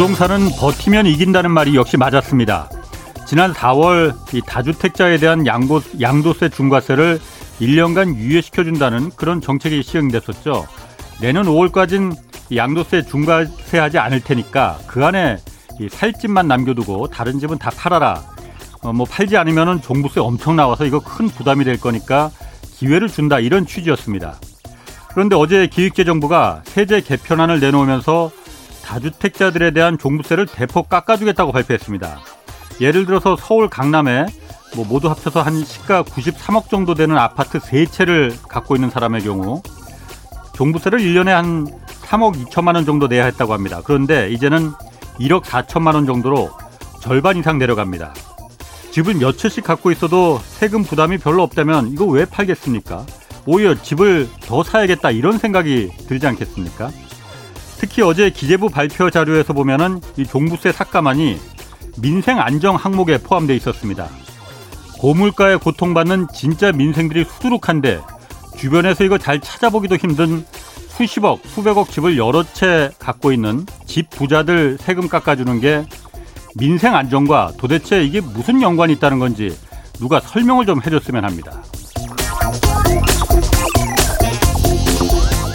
부동산은 버티면 이긴다는 말이 역시 맞았습니다. 지난 4월 이 다주택자에 대한 양도, 양도세 중과세를 1년간 유예시켜준다는 그런 정책이 시행됐었죠. 내년 5월까지는 양도세 중과세하지 않을 테니까 그 안에 살 집만 남겨두고 다른 집은 다 팔아라. 어, 뭐 팔지 않으면은 종부세 엄청 나와서 이거 큰 부담이 될 거니까 기회를 준다 이런 취지였습니다. 그런데 어제 기획재정부가 세제 개편안을 내놓으면서 다주택자들에 대한 종부세를 대폭 깎아주겠다고 발표했습니다. 예를 들어서 서울 강남에 뭐 모두 합쳐서 한 시가 93억 정도 되는 아파트 세 채를 갖고 있는 사람의 경우 종부세를 1년에 한 3억 2천만 원 정도 내야 했다고 합니다. 그런데 이제는 1억 4천만 원 정도로 절반 이상 내려갑니다. 집을 몇 채씩 갖고 있어도 세금 부담이 별로 없다면 이거 왜 팔겠습니까? 오히려 집을 더 사야겠다 이런 생각이 들지 않겠습니까? 특히 어제 기재부 발표 자료에서 보면은 이 종부세 삭감안이 민생 안정 항목에 포함되어 있었습니다. 고물가에 고통받는 진짜 민생들이 수두룩한데 주변에서 이거 잘 찾아보기도 힘든 수십억, 수백억 집을 여러 채 갖고 있는 집 부자들 세금 깎아주는 게 민생 안정과 도대체 이게 무슨 연관이 있다는 건지 누가 설명을 좀 해줬으면 합니다.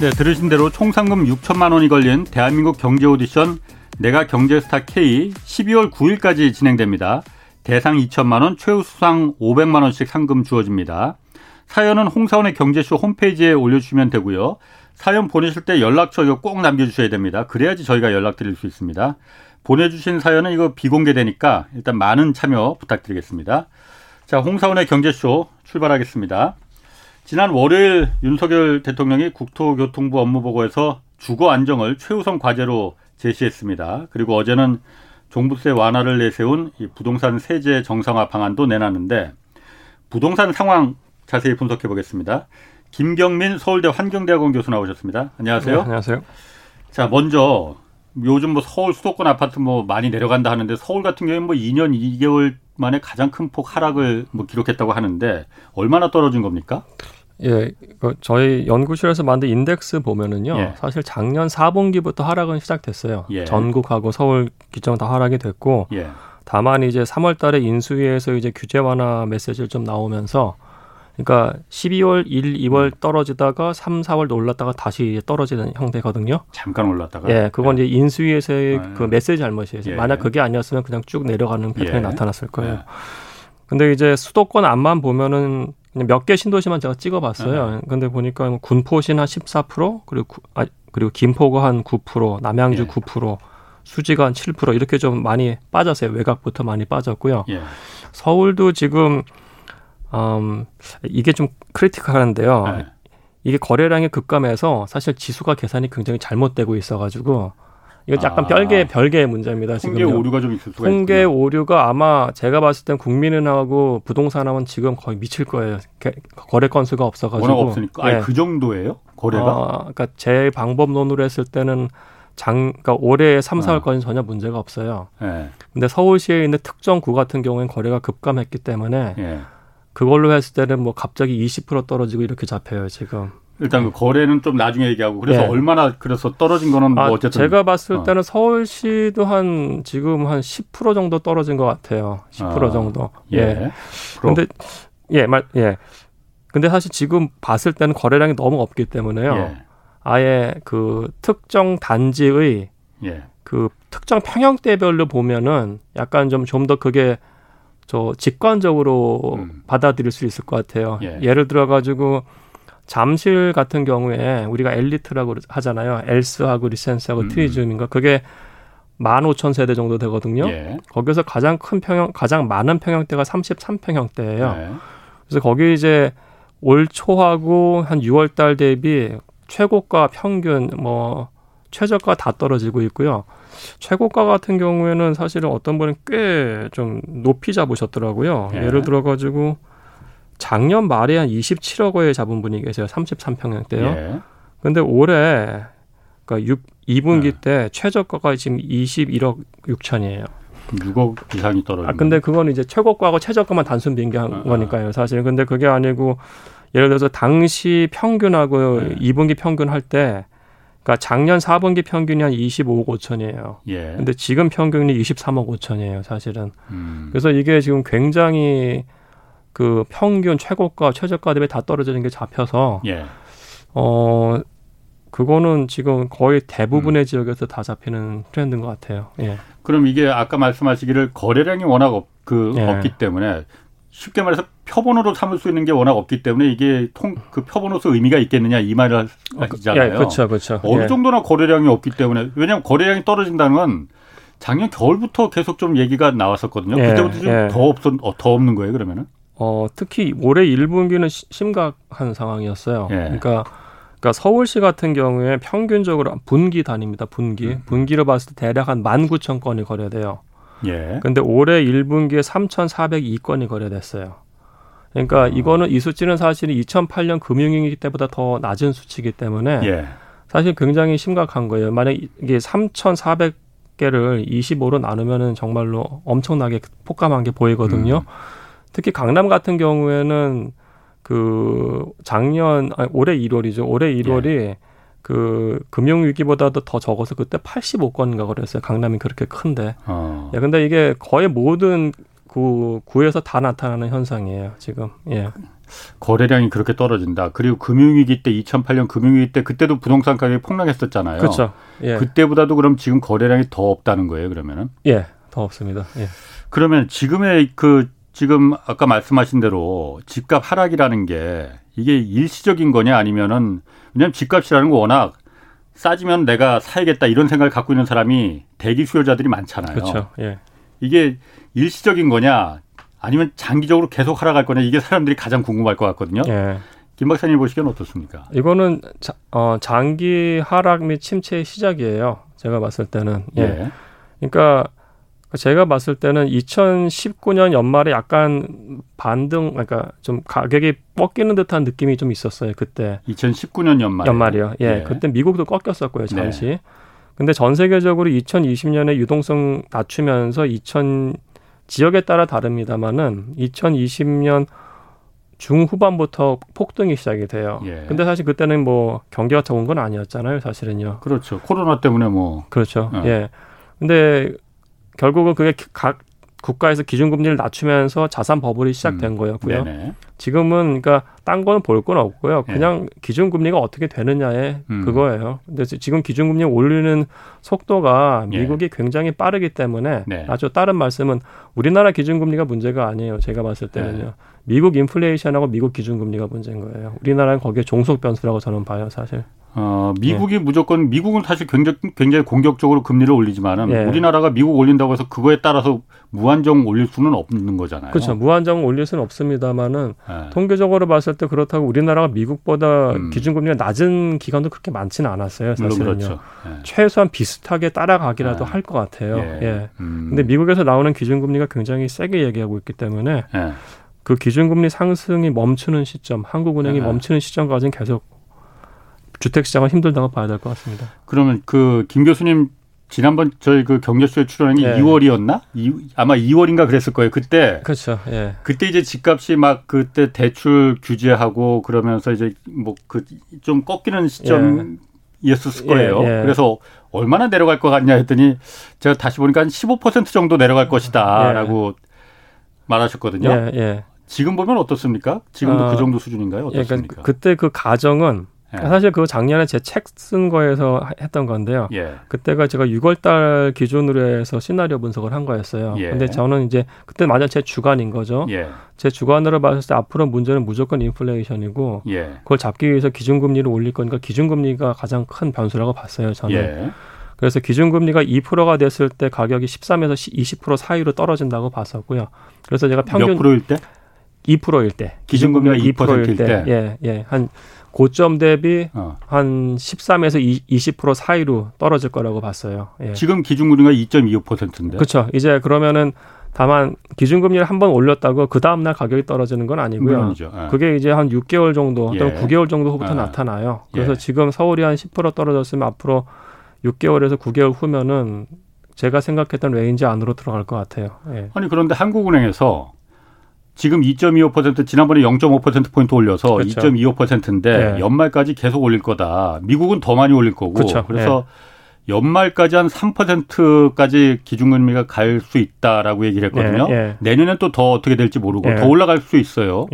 네, 들으신 대로 총 상금 6천만 원이 걸린 대한민국 경제 오디션 내가 경제스타 K 12월 9일까지 진행됩니다. 대상 2천만 원, 최우수상 500만 원씩 상금 주어집니다. 사연은 홍사원의 경제쇼 홈페이지에 올려주시면 되고요. 사연 보내실 때 연락처 이거 꼭 남겨주셔야 됩니다. 그래야지 저희가 연락드릴 수 있습니다. 보내주신 사연은 이거 비공개되니까 일단 많은 참여 부탁드리겠습니다. 자, 홍사원의 경제쇼 출발하겠습니다. 지난 월요일 윤석열 대통령이 국토교통부 업무보고에서 주거 안정을 최우선 과제로 제시했습니다. 그리고 어제는 종부세 완화를 내세운 이 부동산 세제 정상화 방안도 내놨는데 부동산 상황 자세히 분석해 보겠습니다. 김경민 서울대 환경대학원 교수 나오셨습니다. 안녕하세요. 네, 안녕하세요. 자, 먼저 요즘 뭐 서울 수도권 아파트 뭐 많이 내려간다 하는데 서울 같은 경우에 뭐 2년 2개월 만에 가장 큰 폭 하락을 뭐 기록했다고 하는데 얼마나 떨어진 겁니까? 예, 그 저희 연구실에서 만든 인덱스 보면은요, 예. 사실 작년 4분기부터 하락은 시작됐어요. 예. 전국하고 서울 기정 다 하락이 됐고, 예. 다만 이제 3월달에 인수위에서 이제 규제 완화 메시지를 좀 나오면서, 그러니까 12월 1, 2월 떨어지다가 3, 4월 올랐다가 다시 떨어지는 형태거든요. 잠깐 올랐다가. 예, 그건 예. 이제 인수위에서의 아, 그 메시지 잘못이에요. 예. 만약 그게 아니었으면 그냥 쭉 내려가는 패턴이 예. 나타났을 거예요. 근데 이제 수도권 앞만 보면은 몇 개 신도시만 제가 찍어봤어요. 네. 근데 보니까 뭐 군포시는 한14% 그리고 구, 아, 그리고 김포가 한 9%, 남양주 예. 9%, 수지가 한 7% 이렇게 좀 많이 빠졌어요. 외곽부터 많이 빠졌고요. 예. 서울도 지금 음, 이게 좀 critical한데요. 네. 이게 거래량이 급감해서 사실 지수가 계산이 굉장히 잘못되고 있어가지고 이거 약간 아. 별개 별개의 문제입니다. 통계 지금 오류가 좀 있을 수가 통계 있군요. 오류가 아마 제가 봤을 땐 국민은행하고 부동산원하고는 지금 거의 미칠 거예요. 거래 건수가 없어가지고 워낙 없으니까. 예. 아니, 그 정도예요? 거래가? 아, 그러니까 제 방법론으로 했을 때는 장, 그러니까 올해 3, 4월까지는 아. 전혀 문제가 없어요. 예. 근데 서울시에 있는 특정 구 같은 경우에는 거래가 급감했기 때문에 예. 그걸로 했을 때는 뭐 갑자기 20% 떨어지고 이렇게 잡혀요 지금. 일단 그 거래는 좀 나중에 얘기하고 그래서 네. 얼마나 그래서 떨어진 거는 뭐 아, 어쨌든 제가 봤을 어. 때는 서울시도 한 지금 한 10% 정도 떨어진 것 같아요. 10% 아, 정도. 예. 예. 그런데 예, 말 예. 근데 사실 지금 봤을 때는 거래량이 너무 없기 때문에요. 예. 아예 그 특정 단지의 예. 그 특정 평형대별로 보면은 약간 좀 좀 더 그게 저 직관적으로 음. 받아들일 수 있을 것 같아요. 예. 예를 들어 가지고 잠실 같은 경우에 우리가 엘리트라고 하잖아요. 엘스하고 리센스하고 음. 트리즘인가 그게 만 오천 세대 정도 되거든요. 예. 거기서 가장 큰 평형, 가장 많은 평형대가 삼십삼 평형대예요. 예. 그래서 거기 이제 올 초하고 한 6월 달 대비 최고가 평균 뭐 최저가 다 떨어지고 있고요. 최고가 같은 경우에는 사실은 어떤 분은 꽤 좀 높이 잡으셨더라고요. 예. 를 들어 가지고 작년 말에 한 27억 원에 잡은 분이 계세요. 33평형대요. 예. 근데 올해 그러니까 6, 2분기 예. 때 최저가가 지금 21억 6천이에요. 6억 이상이 떨어진. 아 근데 그거는 이제 최고가하고 최저가만 단순 비교한 아, 거니까요, 사실. 근데 그게 아니고 예를 들어서 당시 평균하고 네. 2분기 평균 할 때 그러니까 작년 4분기 평균이 한 25억 5천이에요. 예. 근데 지금 평균이 23억 5천이에요, 사실은. 음. 그래서 이게 지금 굉장히 그 평균 최고가 최저가 대비 다 떨어지는 게 잡혀서 예. 어 그거는 지금 거의 대부분의 음. 지역에서 다 잡히는 트렌드인 것 같아요. 예. 그럼 이게 아까 말씀하시기를 거래량이 워낙 없, 그 예. 없기 때문에 쉽게 말해서 표본으로 삼을 수 있는 게 워낙 없기 때문에 이게 통 그 표본으로서 의미가 있겠느냐 이 말을 하시잖아요. 예, 그렇죠, 그렇죠. 어느 예. 정도나 거래량이 없기 때문에 왜냐하면 거래량이 떨어진다는 건 작년 겨울부터 계속 좀 얘기가 나왔었거든요. 예, 그때부터 좀더 예. 없어 어, 더 없는 거예요, 그러면은? 어 특히 올해 1분기는 심각한 상황이었어요. 예. 그러니까. 그러니까 서울시 같은 경우에 평균적으로 분기 단위입니다. 분기. 음. 분기로 봤을 때 대략 한 19,000건이 거래돼요. 예. 근데 올해 1분기에 3,402건이 거래됐어요. 그러니까 어. 이거는 이 수치는 사실 2008년 금융위기 때보다 더 낮은 수치이기 때문에 예. 사실 굉장히 심각한 거예요. 만약 이게 3,400개를 25로 나누면은 정말로 엄청나게 폭감한 게 보이거든요. 음. 특히 강남 같은 경우에는 그 작년 아니 올해 1월이죠. 올해 1월이 예. 그 금융 위기보다도 더 적어서 그때 85건인가 그랬어요. 강남이 그렇게 큰데. 어. 예, 근데 이게 거의 모든 그 구에서 다 나타나는 현상이에요. 지금. 예. 거래량이 그렇게 떨어진다. 그리고 금융위기 때 2008년 금융위기 때 그때도 부동산 가격이 폭락했었잖아요. 그렇죠. 예. 그때보다도 그럼 지금 거래량이 더 없다는 거예요. 그러면은? 예, 더 없습니다. 예. 그러면 지금의 그 지금 아까 말씀하신 대로 집값 하락이라는 게 이게 일시적인 거냐 아니면은 왜냐하면 집값이라는 거 워낙 싸지면 내가 사야겠다 이런 생각을 갖고 있는 사람이 대기 수요자들이 많잖아요. 그렇죠. 예. 이게 일시적인 거냐 아니면 장기적으로 계속 하락할 거냐 이게 사람들이 가장 궁금할 것 같거든요. 예. 김 박사님 보시기엔 어떻습니까? 이거는 자, 어, 장기 하락 및 침체의 시작이에요. 제가 봤을 때는. 예. 예. 그러니까 제가 봤을 때는 2019년 연말에 약간 반등, 그러니까 좀 가격이 꺾이는 듯한 느낌이 좀 있었어요 그때. 2019년 연말. 연말이요. 예, 네. 그때 미국도 꺾였었고요 잠시. 네. 근데 전 세계적으로 2020년에 유동성 낮추면서 2000 지역에 따라 다릅니다만은 2020년 중후반부터 폭등이 시작이 돼요. 예. 근데 사실 그때는 뭐 경기가 좋은 건 아니었잖아요, 사실은요. 그렇죠. 코로나 때문에 뭐. 그렇죠. 어. 예. 근데 결국은 그게 각 국가에서 기준금리를 낮추면서 자산 버블이 시작된 음. 거였고요. 네네. 지금은 그러니까 딴 거는 볼 건 없고요. 예. 그냥 네. 기준금리가 어떻게 되느냐에 음. 그거예요. 근데 지금 기준금리 올리는 속도가 예. 미국이 네. 굉장히 빠르기 때문에 네. 아주 다른 말씀은 우리나라 기준금리가 문제가 아니에요. 제가 봤을 때는요. 네. 미국 인플레이션하고 미국 기준금리가 문제인 거예요. 우리나라는 거기에 종속 변수라고 저는 봐요, 사실. 어, 미국이 예. 무조건 미국은 사실 굉장히, 굉장히 공격적으로 금리를 올리지만은 예. 우리나라가 미국 올린다고 해서 그거에 따라서 무한정 올릴 수는 없는 거잖아요. 그렇죠. 무한정 올릴 수는 없습니다만은 예. 통계적으로 봤을 때 그렇다고 우리나라가 미국보다 음. 기준금리가 낮은 기간도 그렇게 많지는 않았어요. 사실은요. 그렇죠. 예. 최소한 비슷하게 따라가기라도 예. 할것 같아요. 예. 예. 음. 근데 미국에서 나오는 기준금리가 굉장히 세게 얘기하고 있기 때문에 예. 그 기준금리 상승이 멈추는 시점, 한국은행이 멈추는 시점까지는 계속 주택 시장은 힘들다고 봐야 될 것 같습니다. 그러면 그 김 교수님 지난번 저희 그 경제쇼에 출연한 게 예. 2월이었나? 이, 아마 2월인가 그랬을 거예요. 그때 그렇죠. 예. 그때 이제 집값이 막 그때 대출 규제하고 그러면서 이제 뭐 그 좀 꺾이는 시점이었을 예. 거예요. 예. 그래서 얼마나 내려갈 것 같냐 했더니 제가 다시 보니까 한 15% 정도 내려갈 것이다라고 예. 말하셨거든요. 예, 지금 보면 어떻습니까? 지금도 그 어, 그 정도 수준인가요? 어떻습니까? 그러니까 그때 그 가정은 예. 사실 그 작년에 제 책 쓴 거에서 했던 건데요. 예. 그때가 제가 6월달 기준으로 해서 시나리오 분석을 한 거였어요. 예. 근데 저는 이제 그때 맞아 제 주관인 거죠. 예. 제 주관으로 봤을 때 앞으로 문제는 무조건 인플레이션이고 예. 그걸 잡기 위해서 기준금리를 올릴 거니까 기준금리가 가장 큰 변수라고 봤어요. 저는. 예. 그래서 기준금리가 2%가 됐을 때 가격이 13에서 20% 사이로 떨어진다고 봤었고요. 그래서 제가 평균 몇 프로일 때? 2%일 때. 기준금리가 2%일 때. 때. 예, 예. 한 고점 대비 어. 한 13에서 20% 사이로 떨어질 거라고 봤어요. 예. 지금 기준금리가 2.25%인데. 그렇죠. 이제 그러면은 다만 기준금리를 한 번 올렸다고 그 다음 날 가격이 떨어지는 건 아니고요. 예. 그게 이제 한 6개월 정도 또는 예. 9개월 정도 후부터 예. 나타나요. 그래서 예. 지금 서울이 한 10% 떨어졌으면 앞으로 6개월에서 9개월 후면은 제가 생각했던 range 안으로 들어갈 것 같아요. 예. 아니 그런데 한국은행에서 지금 2.25% 지난번에 0.5% 포인트 올려서 그렇죠. 2.25%인데 네. 연말까지 계속 올릴 거다. 미국은 더 많이 올릴 거고. 그렇죠. 그래서 네. 연말까지 한 3%까지 기준금리가 갈 수 있다라고 얘기를 했거든요. 네. 내년엔 또 더 어떻게 될지 모르고 더 올라갈 수 있어요.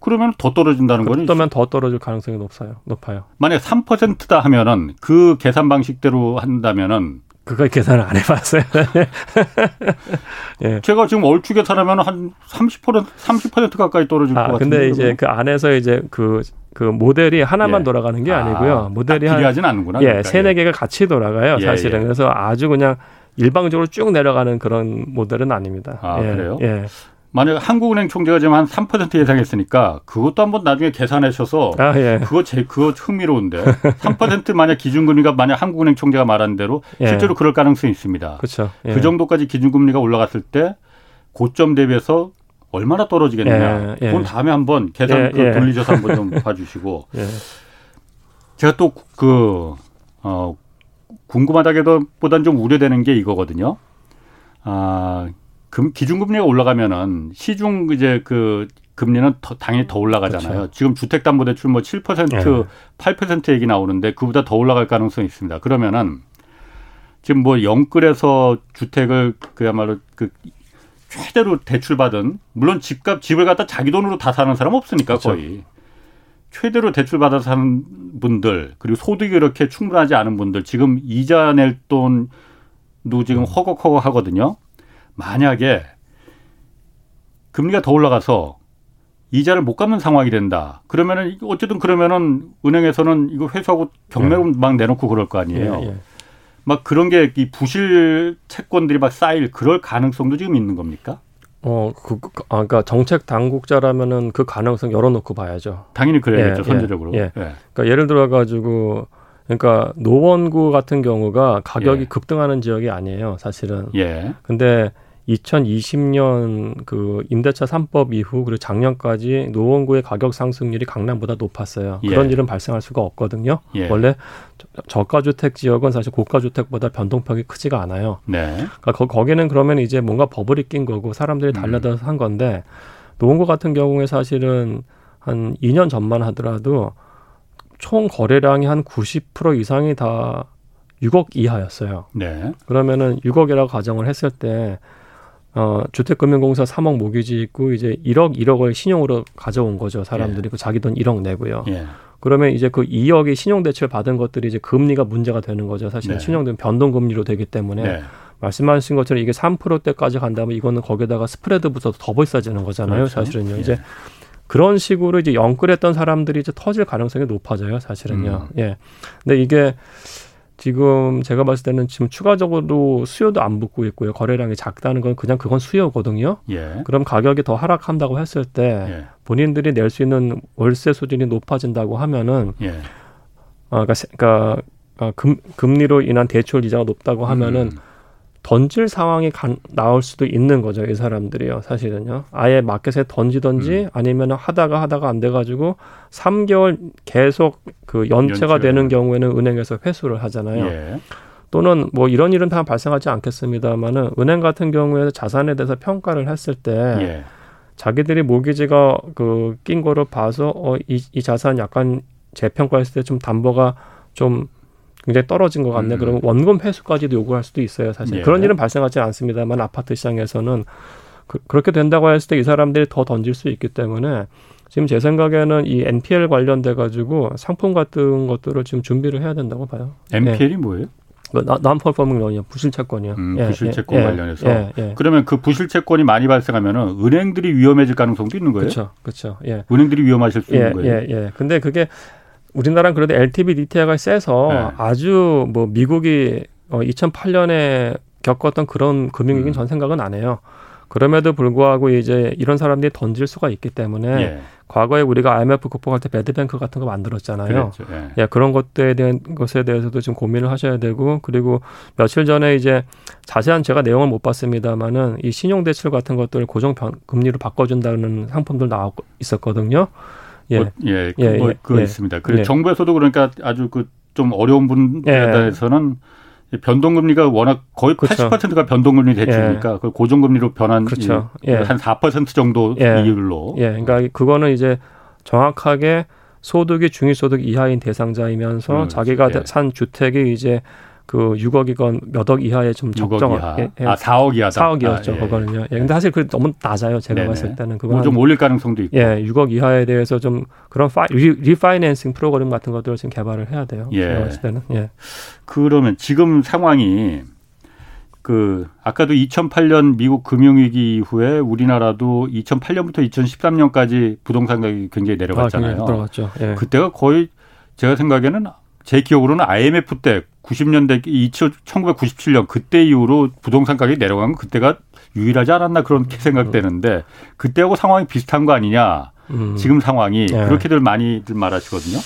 그러면 더 떨어진다는 거는 그러면 더 떨어질 가능성이 높아요. 높아요. 만약 3%다 하면은 그 계산 방식대로 한다면은 그걸 계산을 안 해봤어요. 예. 제가 지금 얼추 계산하면 한 30% 30% 가까이 떨어질 아, 것 같은데. 근데 이제 그 안에서 이제 그, 그 모델이 하나만 예. 돌아가는 게 아니고요. 아, 모델이 한 비례하진 않는구나. 예, 그러니까. 세네 개가 같이 돌아가요. 예, 사실은. 예. 그래서 아주 그냥 일방적으로 쭉 내려가는 그런 모델은 아닙니다. 아, 예, 그래요? 예. 만약 한국은행 총재가 지금 한 3% 예상했으니까 그것도 한번 나중에 계산하셔서 아, 예. 그거 제 그거 흥미로운데 3% 만약 기준금리가 만약 한국은행 총재가 말한 대로 예. 실제로 그럴 가능성이 있습니다. 그렇죠. 예. 그 정도까지 기준금리가 올라갔을 때 고점 대비해서 얼마나 떨어지겠느냐. 예, 예. 그건 다음에 한번 계산 예, 그 돌리셔서 한번 좀 봐주시고 제가 또 그 어, 궁금하다기보다는 좀 우려되는 게 이거거든요. 아 금, 기준금리가 올라가면은 시중 이제 그 금리는 더, 당연히 더 올라가잖아요. 그렇죠. 지금 주택담보대출 뭐 7%, 네. 8% 얘기 나오는데 그보다 더 올라갈 가능성이 있습니다. 그러면은 지금 뭐 영끌에서 주택을 그야말로 그 최대로 대출받은 물론 집값 집을 갖다 자기 돈으로 다 사는 사람 없으니까 그렇죠. 거의 최대로 대출 받아 사는 분들 그리고 소득이 그렇게 충분하지 않은 분들 지금 이자 낼 돈도 지금 허걱허걱 하거든요. 만약에 금리가 더 올라가서 이자를 못 갚는 상황이 된다. 그러면은 어쨌든 그러면은 은행에서는 이거 회수하고 경매로 네. 막 내놓고 그럴 거 아니에요. 예, 예. 막 그런 게 이 부실 채권들이 막 쌓일 그럴 가능성도 지금 있는 겁니까? 어, 그, 그 아, 그러니까 정책 당국자라면은 그 가능성 열어놓고 봐야죠. 당연히 그래야겠죠, 예, 선제적으로. 예, 예. 그러니까 예를 들어 가지고 그러니까 노원구 같은 경우가 가격이 예. 급등하는 지역이 아니에요, 사실은. 예. 근데 2020년 그 임대차 3법 이후 그리고 작년까지 노원구의 가격 상승률이 강남보다 높았어요. 예. 그런 일은 발생할 수가 없거든요. 예. 원래 저가 주택 지역은 사실 고가 주택보다 변동폭이 크지가 않아요. 네. 그러니까 거, 기는 그러면 이제 뭔가 버블이 낀 거고 사람들이 음. 달려들어서 음. 한 건데 노원구 같은 경우에 사실은 한 2년 전만 하더라도 총 거래량이 한 90% 이상이 다 6억 이하였어요. 네. 그러면은 6억이라고 가정을 했을 때 어, 주택금융공사 3억 모기지 있고 이제 1억 1억을 신용으로 가져온 거죠. 사람들이 예. 그 자기 돈 1억 내고요. 예. 그러면 이제 그 2억이 신용 대출 받은 것들이 이제 금리가 문제가 되는 거죠. 사실 네. 신용된 변동 금리로 되기 때문에 네. 말씀하신 것처럼 이게 3%대까지 간다면 이거는 거기다가 스프레드부터 더 비싸지는 거잖아요. 그렇죠. 사실은요. 예. 이제 그런 식으로 이제 영끌했던 사람들이 이제 터질 가능성이 높아져요. 사실은요. 음. 예. 근데 이게 지금 제가 봤을 때는 지금 추가적으로 수요도 안 붙고 있고요. 거래량이 작다는 건 그냥 그건 수요거든요. 예. 그럼 가격이 더 하락한다고 했을 때 예. 본인들이 낼 수 있는 월세 수준이 높아진다고 하면은 예. 어, 그러니까, 그러니까, 그러니까 금, 금리로 인한 대출 이자가 높다고 하면은 음. 던질 상황이 가, 나올 수도 있는 거죠. 이 사람들이요. 사실은요. 아예 마켓에 던지던지 음. 아니면 하다가 하다가 안 돼가지고 3개월 계속 그 연체가 연체. 되는 경우에는 은행에서 회수를 하잖아요. 예. 또는 뭐 이런 일은 다 발생하지 않겠습니다만은 은행 같은 경우에 자산에 대해서 평가를 했을 때 예. 자기들이 모기지가 그 낀 거를 봐서 어, 이, 이 자산 약간 재평가했을 때 좀 담보가 좀 굉장히 떨어진 것 같네. 음. 그러면 원금 회수까지도 요구할 수도 있어요. 사실 예. 그런 일은 발생하지 않습니다만 아파트 시장에서는 그, 렇게 된다고 했을 때 이 사람들이 더 던질 수 있기 때문에 지금 제 생각에는 이 NPL 관련돼 가지고 상품 같은 것들을 지금 준비를 해야 된다고 봐요. NPL이 예. 뭐예요? 난퍼포밍 런이요 부실채권이요. 음, 예, 부실채권 예, 관련해서. 예, 예, 그러면 그 부실채권이 많이 발생하면은 은행들이 위험해질 가능성도 있는 거예요. 그렇죠, 그렇죠. 예. 은행들이 위험하실 수 있는 거예요. 예, 예. 근데 그게 우리나라는 그래도 LTV DTI가 세서 네. 아주 뭐 미국이 어 2008년에 겪었던 그런 금융위기는 음. 전 생각은 안 해요. 그럼에도 불구하고 이제 이런 사람들이 던질 수가 있기 때문에 예. 과거에 우리가 IMF 극복할 때 배드뱅크 같은 거 만들었잖아요. 그렇죠. 예. 예. 그런 것들에 대한 것에 대해서도 좀 고민을 하셔야 되고 그리고 며칠 전에 이제 자세한 제가 내용을 못 봤습니다만은 이 신용 대출 같은 것들 고정 금리로 바꿔준다는 상품들 나와 있었거든요. 예, 뭐, 예, 그, 예, 뭐, 예, 그거 예. 있습니다. 그리고 예. 정부에서도 그러니까 아주 그 좀 어려운 예. 대해서는 변동금리가 워낙 거의 그렇죠. 80%가 변동금리 대출이니까 예. 그 고정금리로 변한 그렇죠. 예. 한4% 정도 예. 이율로. 예, 그러니까 그거는 이제 정확하게 소득이 중위소득 이하인 대상자이면서 음, 자기가 예. 산 주택이 이제 그 6억이건 몇 억 이하에 좀 적정을 이하. 예, 예. 아 4억 이하다. 4억이었죠 아, 예. 그거는요. 예. 근데 사실 그 너무 낮아요. 제가 네네. 봤을 때는 그거 좀 올릴 가능성도 있고. 예, 6억 이하에 대해서 좀 그런 파이, 리, 리파이낸싱 프로그램 같은 것들을 지금 개발을 해야 돼요. 예. 제가 봤을 때는. 예. 그러면 지금 상황이 그 아까도 2008년 미국 금융위기 이후에 우리나라도 2008년부터 2013년까지 부동산 가격이 굉장히 내려갔잖아요. 아, 들어갔죠. 예. 그때가 거의 제가 생각에는 제 기억으로는 IMF 때 90년대 1997년 그때 이후로 부동산 가격이 내려간 건 그때가 유일하지 않았나 그렇게 생각되는데 그때하고 상황이 비슷한 거 아니냐. 음. 지금 상황이 네. 그렇게들 많이들 말하시거든요.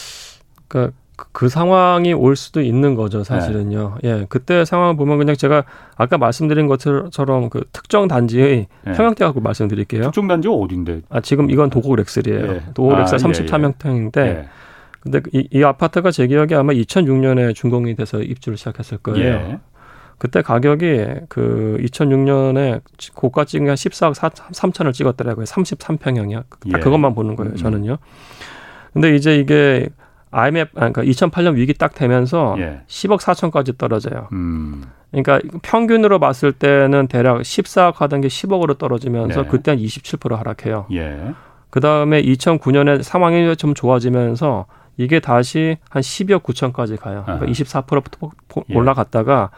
그러니까 그 상황이 올 수도 있는 거죠, 사실은요. 네. 예, 그때 상황을 보면 그냥 제가 아까 말씀드린 것처럼 그 특정 단지의 네. 평형대 갖고 말씀드릴게요. 특정 단지가 어딘데? 아, 지금 이건 도곡 렉슬이에요. 네. 도곡 렉슬 아, 34평형인데 예, 예. 근데 이, 이 아파트가 제 기억에 아마 2006년에 준공이 돼서 입주를 시작했을 거예요. 예. 그때 가격이 그 2006년에 고가 찍은 한 14억 4, 3천을 찍었더라고요. 33평형이야. 예. 그것만 보는 거예요, 음. 저는요. 근데 이제 이게 IMF, 그러니까 2008년 위기 딱 되면서 예. 10억 4천까지 떨어져요. 음. 그러니까 평균으로 봤을 때는 대략 14억 하던 게 10억으로 떨어지면서 네. 그때 한 27% 하락해요. 예. 그 다음에 2009년에 상황이 좀 좋아지면서 이게 다시 한 12억 9천까지 가요. 그러니까 24%부터 예. 올라갔다가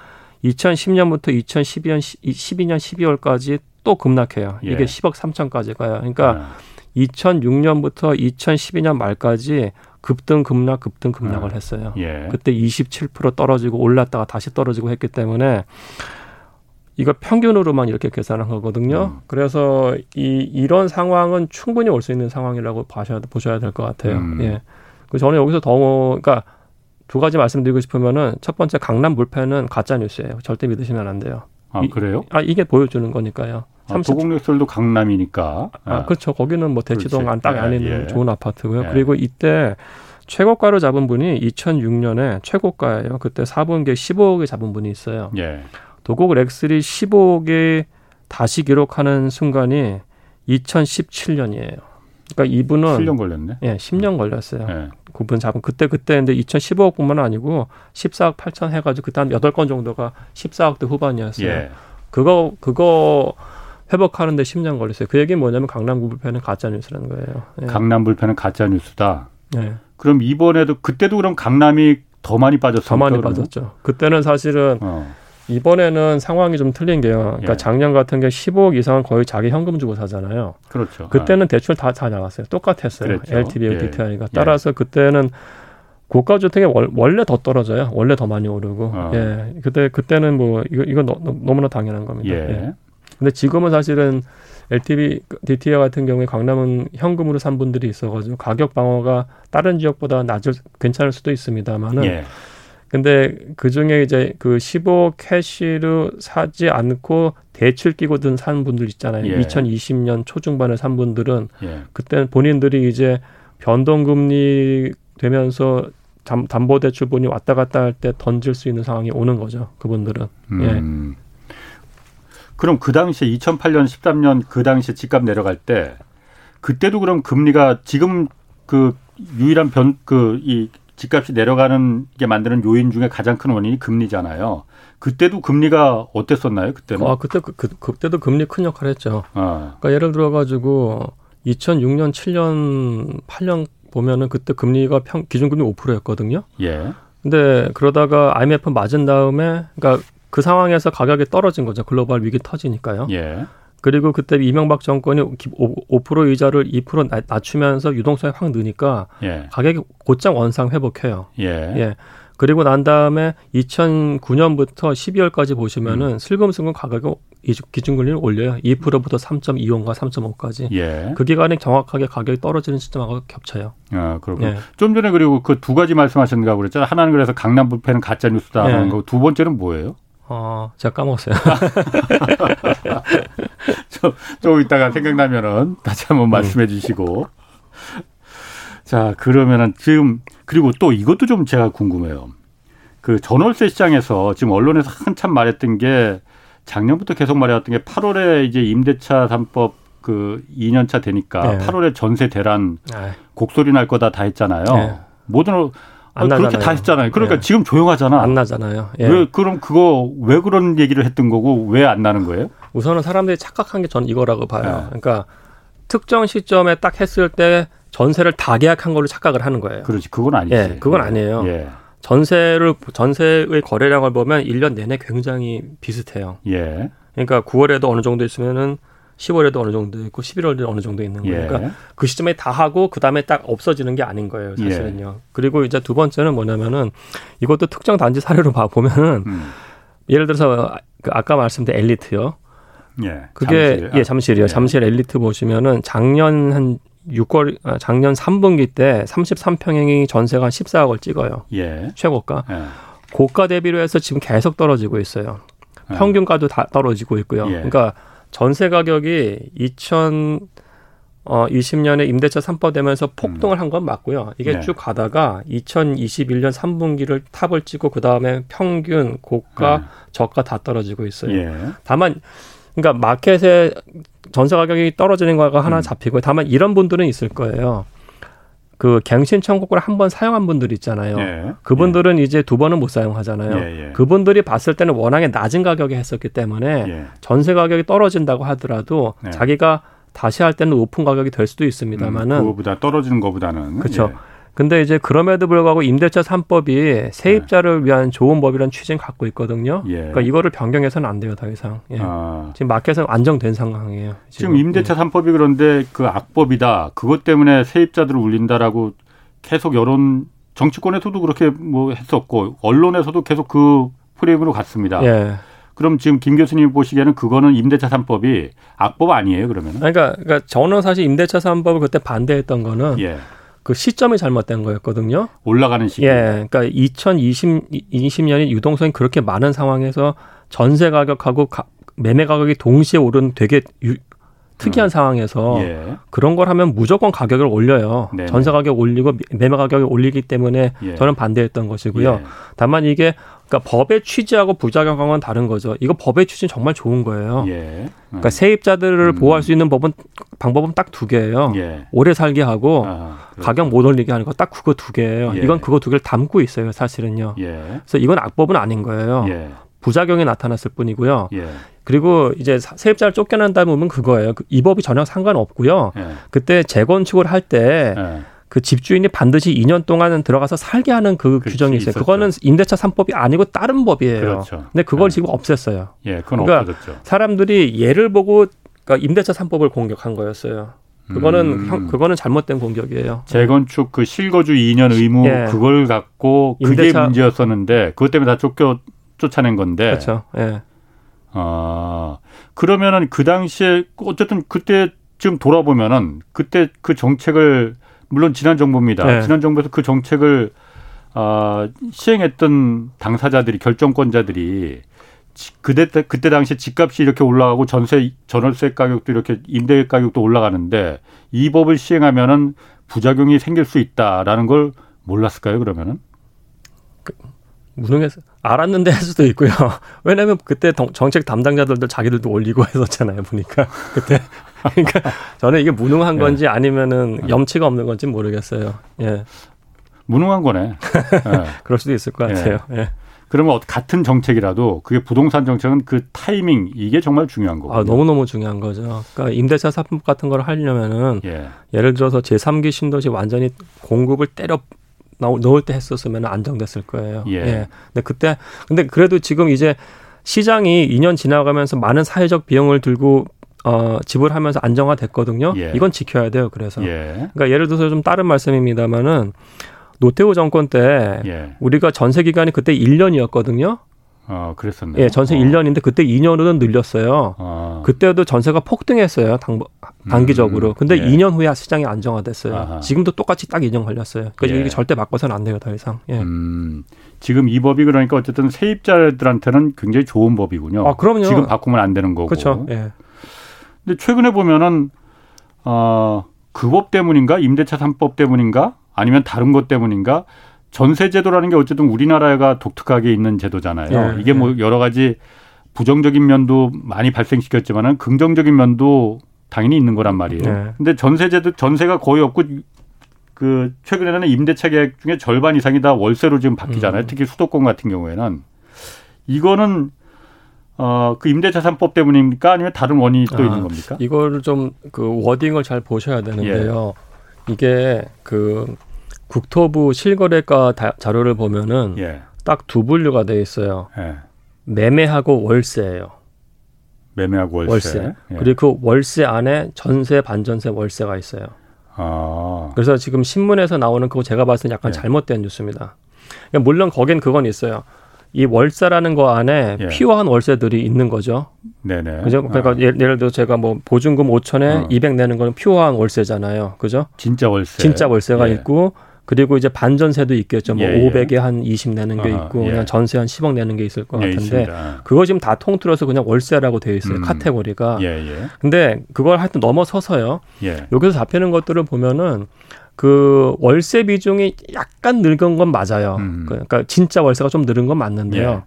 2010년부터 2012년 12년 12월까지 또 급락해요. 이게 예. 10억 3천까지 가요. 그러니까 아. 2006년부터 2012년 말까지 급등 급락 급등 급락을 아. 했어요. 예. 그때 27% 떨어지고 올랐다가 다시 떨어지고 했기 때문에 이거 평균으로만 이렇게 계산한 거거든요. 음. 그래서 이 이런 상황은 충분히 올 수 있는 상황이라고 보셔야 보셔야 될 것 같아요. 음. 예. 그 저는 여기서 더 그러니까 두 가지 말씀드리고 싶으면은 첫 번째 강남 불패는 가짜 뉴스예요. 절대 믿으시면 안 돼요. 아 그래요? 아 이게 보여주는 거니까요. 아, 도곡역설도 강남이니까. 아, 아, 그렇죠. 거기는 뭐 대치동 안딱 안에 있는 예. 좋은 아파트고요. 예. 그리고 이때 최고가로 잡은 분이 2006년에 최고가예요. 그때 4분기 15억에 잡은 분이 있어요. 예. 도곡 렉슬이 15억에 다시 기록하는 순간이 2017년이에요. 그러니까 이분은 7년 걸렸네. 예, 10년 걸렸어요. 예. 그분 잡은 그때 그때 근데 2015억뿐만 아니고 14억 8천 해가지고 그때 한 8건 정도가 14억대 후반이었어요. 예. 그거 그거 회복하는데 10년 걸렸어요. 그 얘기는 뭐냐면 강남 불패는 가짜 뉴스라는 거예요. 예. 강남 불패는 가짜 뉴스다. 예. 그럼 이번에도 그때도 그럼 강남이 더 많이 빠졌어요. 더 많이 그러면? 빠졌죠. 그때는 사실은 어. 이번에는 상황이 좀 틀린 게요. 그러니까 예. 작년 같은 게 15억 이상은 거의 자기 현금 주고 사잖아요. 그렇죠. 그때는 아. 대출 다, 다 나갔어요. 똑같았어요. 그랬죠. LTV, 예. DTI가. 따라서 그때는 고가 주택이 원래 더 떨어져요. 원래 더 많이 오르고. 어. 예. 그때 그때는 뭐 이거 이거 너, 무나 당연한 겁니다. 예. 예. 근데 지금은 사실은 LTV, DTI 같은 경우에 강남은 현금으로 산 분들이 있어가지고 가격 방어가 다른 지역보다 낮을 괜찮을 수도 있습니다만은 예. 근데 그 중에 이제 그 15 캐시로 사지 않고 대출 끼고 든 산 분들 있잖아요. 예. 2020년 초중반에 산 분들은 예. 그때는 본인들이 이제 변동금리 되면서 담보대출분이 왔다 갔다 할 때 던질 수 있는 상황이 오는 거죠. 그분들은. 예. 음. 예. 그럼 그 당시에 2008년, 13년 그 당시에 집값 내려갈 때 그때도 그럼 금리가 지금 그 유일한 변 그 이 집값이 내려가는 게 만드는 요인 중에 가장 큰 원인이 금리잖아요. 그때도 금리가 어땠었나요? 그때는? 아 그때 그, 그 그 때도 금리 큰 역할을 했죠. 아. 그러니까 예를 들어 가지고 2006년, 7년, 8년 보면은 그때 금리가 평 기준금리 5%였거든요. 예. 근데 그러다가 IMF 맞은 다음에 그러니까 그 상황에서 가격이 떨어진 거죠. 글로벌 위기 터지니까요. 예. 그리고 그때 이명박 정권이 5% 이자를 2% 낮추면서 유동성이 확 느니까 예. 가격이 곧장 원상 회복해요. 예. 예. 그리고 난 다음에 2009년부터 12월까지 보시면은 음. 슬금슬금 가격이 기준금리를 올려요. 2%부터 3.25가 3.5까지. 예. 그 기간에 정확하게 가격이 떨어지는 시점하고 겹쳐요. 아, 그렇고. 예. 좀 전에 그리고 그 두 가지 말씀하셨는가 그랬잖아요. 하나는 그래서 강남 부패는 가짜 뉴스다 하는 예. 거. 두 번째는 뭐예요? 어, 제가 까먹었어요. 좀, 좀 이따가 생각나면은 다시 한번 음. 말씀해 주시고. 자, 그러면은 지금, 그리고 또 이것도 좀 제가 궁금해요. 그 전월세 시장에서 지금 언론에서 한참 말했던 게 작년부터 계속 말해왔던 게 8월에 이제 임대차 3법 그 2년차 되니까 네. 8월에 전세 대란 네. 곡소리 날 거다 다 했잖아요. 네. 모든 안 그렇게 나잖아요. 다 했잖아요. 그러니까 네. 지금 조용하잖아. 안 나잖아요. 예. 왜 그럼 그거 왜 그런 얘기를 했던 거고 왜 안 나는 거예요? 우선은 사람들이 착각한 게전 이거라고 봐요. 네. 그러니까 특정 시점에 딱 했을 때 전세를 다 계약한 걸로 착각을 하는 거예요. 그렇지. 그건 아니지. 예, 그건 예. 아니에요. 예. 전세를 전세의 거래량을 보면 1년 내내 굉장히 비슷해요. 예. 그러니까 9월에도 어느 정도 있으면은 10월에도 어느 정도 있고 11월에도 어느 정도 있는 거예요. 예. 그러니까 그 시점에 다 하고 그 다음에 딱 없어지는 게 아닌 거예요, 사실은요. 예. 그리고 이제 두 번째는 뭐냐면은 이것도 특정 단지 사례로 봐 보면은 음. 예를 들어서 그 아까 말씀드린 엘리트요. 예. 그게 잠실. 예, 잠실이요. 예. 잠실 엘리트 보시면은 작년 한 6월 아, 작년 3분기 때 33평형이 전세가 한 14억을 찍어요. 예. 최고가. 예. 고가 대비로 해서 지금 계속 떨어지고 있어요. 예. 평균가도 다 떨어지고 있고요. 예. 그러니까 전세 가격이 2000 어, 20년에 임대차 3법 되면서 폭등을 음. 한건 맞고요. 이게 네. 쭉 가다가 2021년 3분기를 탑을 찍고 그 다음에 평균, 고가, 네. 저가 다 떨어지고 있어요. 예. 다만 그러니까 마켓에 전세 가격이 떨어지는 거가 하나 음. 잡히고 다만 이런 분들은 있을 거예요. 그 갱신 청구권을 한 번 사용한 분들 있잖아요. 예. 그분들은 예. 이제 두 번은 못 사용하잖아요. 예, 예. 그분들이 봤을 때는 워낙에 낮은 가격에 했었기 때문에 예. 전세 가격이 떨어진다고 하더라도 네. 자기가 다시 할 때는 높은 가격이 될 수도 있습니다만은 음, 그거보다 떨어지는 것보다는 그렇죠. 근데 이제 그럼에도 불구하고 임대차 3법이 세입자를 위한 좋은 법이라는 취지는 갖고 있거든요. 예. 그러니까 이거를 변경해서는 안 돼요, 더 이상. 예. 아. 지금 마켓은 안정된 상황이에요. 지금, 지금 임대차 예. 3법이 그런데 그 악법이다. 그것 때문에 세입자들을 울린다라고 계속 여론 정치권에서도 그렇게 뭐 했었고 언론에서도 계속 그 프레임으로 갔습니다. 예. 그럼 지금 김 교수님 보시기에는 그거는 임대차 3법이 악법 아니에요, 그러면? 그러니까, 그러니까 저는 사실 임대차 3법을 그때 반대했던 거는 예. 그 시점이 잘못된 거였거든요. 올라가는 시기. 예. 그러니까 2020 20년이 유동성이 그렇게 많은 상황에서 전세 가격하고 가, 매매 가격이 동시에 오른 되게 유, 특이한 음. 상황에서 예. 그런 걸 하면 무조건 가격을 올려요. 네네. 전세 가격 올리고 매매 가격을 올리기 때문에 예. 저는 반대했던 것이고요. 예. 다만 이게 그러니까 법의 취지하고 부작용은 다른 거죠. 이거 법의 취지는 정말 좋은 거예요. 예. 그러니까 세입자들을 음. 보호할 수 있는 법은 방법은 딱 두 개예요. 예. 오래 살게 하고 아, 가격 못 올리게 하는 거 딱 그거 두 개예요. 예. 이건 그거 두 개를 담고 있어요, 사실은요. 예. 그래서 이건 악법은 아닌 거예요. 예. 부작용이 나타났을 뿐이고요. 예. 그리고 이제 세입자를 쫓겨난다 보면 그거예요. 그이 법이 전혀 상관없고요. 그때 재건축을 할때 그 집주인이 반드시 2년 동안은 들어가서 살게 하는 그 규정이 있어요. 있었죠. 그거는 임대차 3법이 아니고 다른 법이에요. 그렇죠. 근데 그걸 네. 지금 없앴어요. 예, 그건 그러니까 없어졌죠. 사람들이 예를 보고 그러니까 임대차 3법을 공격한 거였어요. 그거는 음. 형, 그거는 잘못된 공격이에요. 재건축 그 실거주 2년 의무 예. 그걸 갖고 그게 임대차... 문제였었는데 그것 때문에 다 쫓겨 쫓아낸 건데. 그렇죠. 예. 아 그러면은 그 당시에 어쨌든 그때 지금 돌아보면은 그때 그 정책을 물론 지난 정부입니다. 네. 지난 정부에서 그 정책을 어, 시행했던 당사자들이 결정권자들이 그때 그때 당시 집값이 이렇게 올라가고 전세 전월세 가격도 이렇게 임대 가격도 올라가는데 이 법을 시행하면은 부작용이 생길 수 있다라는 걸 몰랐을까요? 그러면은 그, 무능해서 알았는데 할 수도 있고요. 왜냐하면 그때 정책 담당자들도 자기들도 올리고 했었잖아요. 보니까 그때 그러니까 저는 이게 무능한 예. 건지 아니면은 염치가 없는 건지 모르겠어요. 예. 무능한 거네. 예. 그럴 수도 있을 것 같아요. 예. 예. 그러면 같은 정책이라도 그게 부동산 정책은 그 타이밍 이게 정말 중요한 거고. 아, 너무 너무 중요한 거죠. 그러니까 임대차 사법 같은 걸 하려면은 예. 예를 들어서 제3기 신도시 완전히 공급을 때려 넣을 때 했었으면 안정됐을 거예요. 예. 예. 근데 그때 근데 그래도 지금 이제 시장이 2년 지나가면서 많은 사회적 비용을 들고 어, 지불하면서 안정화됐거든요. 예. 이건 지켜야 돼요. 그래서 예. 그러니까 예를 들어서 좀 다른 말씀입니다만은 노태우 정권 때 예. 우리가 전세 기간이 그때 1년이었거든요. 어, 그랬었네요. 예, 전세 어. 1년인데 그때 2년으로 늘렸어요. 어. 그때도 전세가 폭등했어요. 당, 단기적으로. 음, 근데 예. 2년 후에 시장이 안정화됐어요. 아하. 지금도 똑같이 딱 2년 걸렸어요. 그러니까 예. 이게 절대 바꿔서는 안 돼요, 더 이상. 예. 음, 지금 이 법이 그러니까 어쨌든 세입자들한테는 굉장히 좋은 법이군요. 아, 그럼요. 지금 바꾸면 안 되는 거고. 그렇죠. 예. 근데 최근에 보면은 어, 그 법 때문인가 임대차 3법 때문인가 아니면 다른 것 때문인가 전세 제도라는 게 어쨌든 우리나라가 독특하게 있는 제도잖아요. 예, 이게 뭐 예. 여러 가지 부정적인 면도 많이 발생시켰지만은 긍정적인 면도 당연히 있는 거란 말이에요. 예. 근데 전세 제도 전세가 거의 없고 그 최근에는 임대차 계약 중에 절반 이상이 다 월세로 지금 바뀌잖아요. 음. 특히 수도권 같은 경우에는 이거는 어, 그 임대차 삼법 때문입니까? 아니면 다른 원인이 또 아, 있는 겁니까? 이거를 좀 그 워딩을 잘 보셔야 되는데요. 예. 이게 그 국토부 실거래가 자료를 보면은 예. 딱두 분류가 돼 있어요. 예. 매매하고 월세예요. 매매하고 월세. 월세. 예. 그리고 그 월세 안에 전세, 반전세, 월세가 있어요. 아. 그래서 지금 신문에서 나오는 그거 제가 봤을 때 약간 예. 잘못된 뉴스입니다. 그러니까 물론 거긴 그건 있어요. 이 월세라는 거 안에 예. 필요한 월세들이 있는 거죠. 네네. 그죠? 그러니까 아. 예를 들어 제가 뭐 보증금 5천에 어. 200 내는 건 필요한 월세잖아요. 그죠? 진짜 월세. 진짜 월세가 예. 있고 그리고 이제 반전세도 있겠죠. 뭐 예, 500에 예. 한 20 내는 게 있고 예. 그냥 전세 한 10억 내는 게 있을 것 예, 같은데 그거 지금 다 통틀어서 그냥 월세라고 되어 있어요. 음. 카테고리가. 예, 예. 근데 그걸 하여튼 넘어서서요. 여기서 잡히는 것들을 보면은 그 월세 비중이 약간 늘은 건 맞아요. 음. 그러니까 진짜 월세가 좀 늘은 건 맞는데요.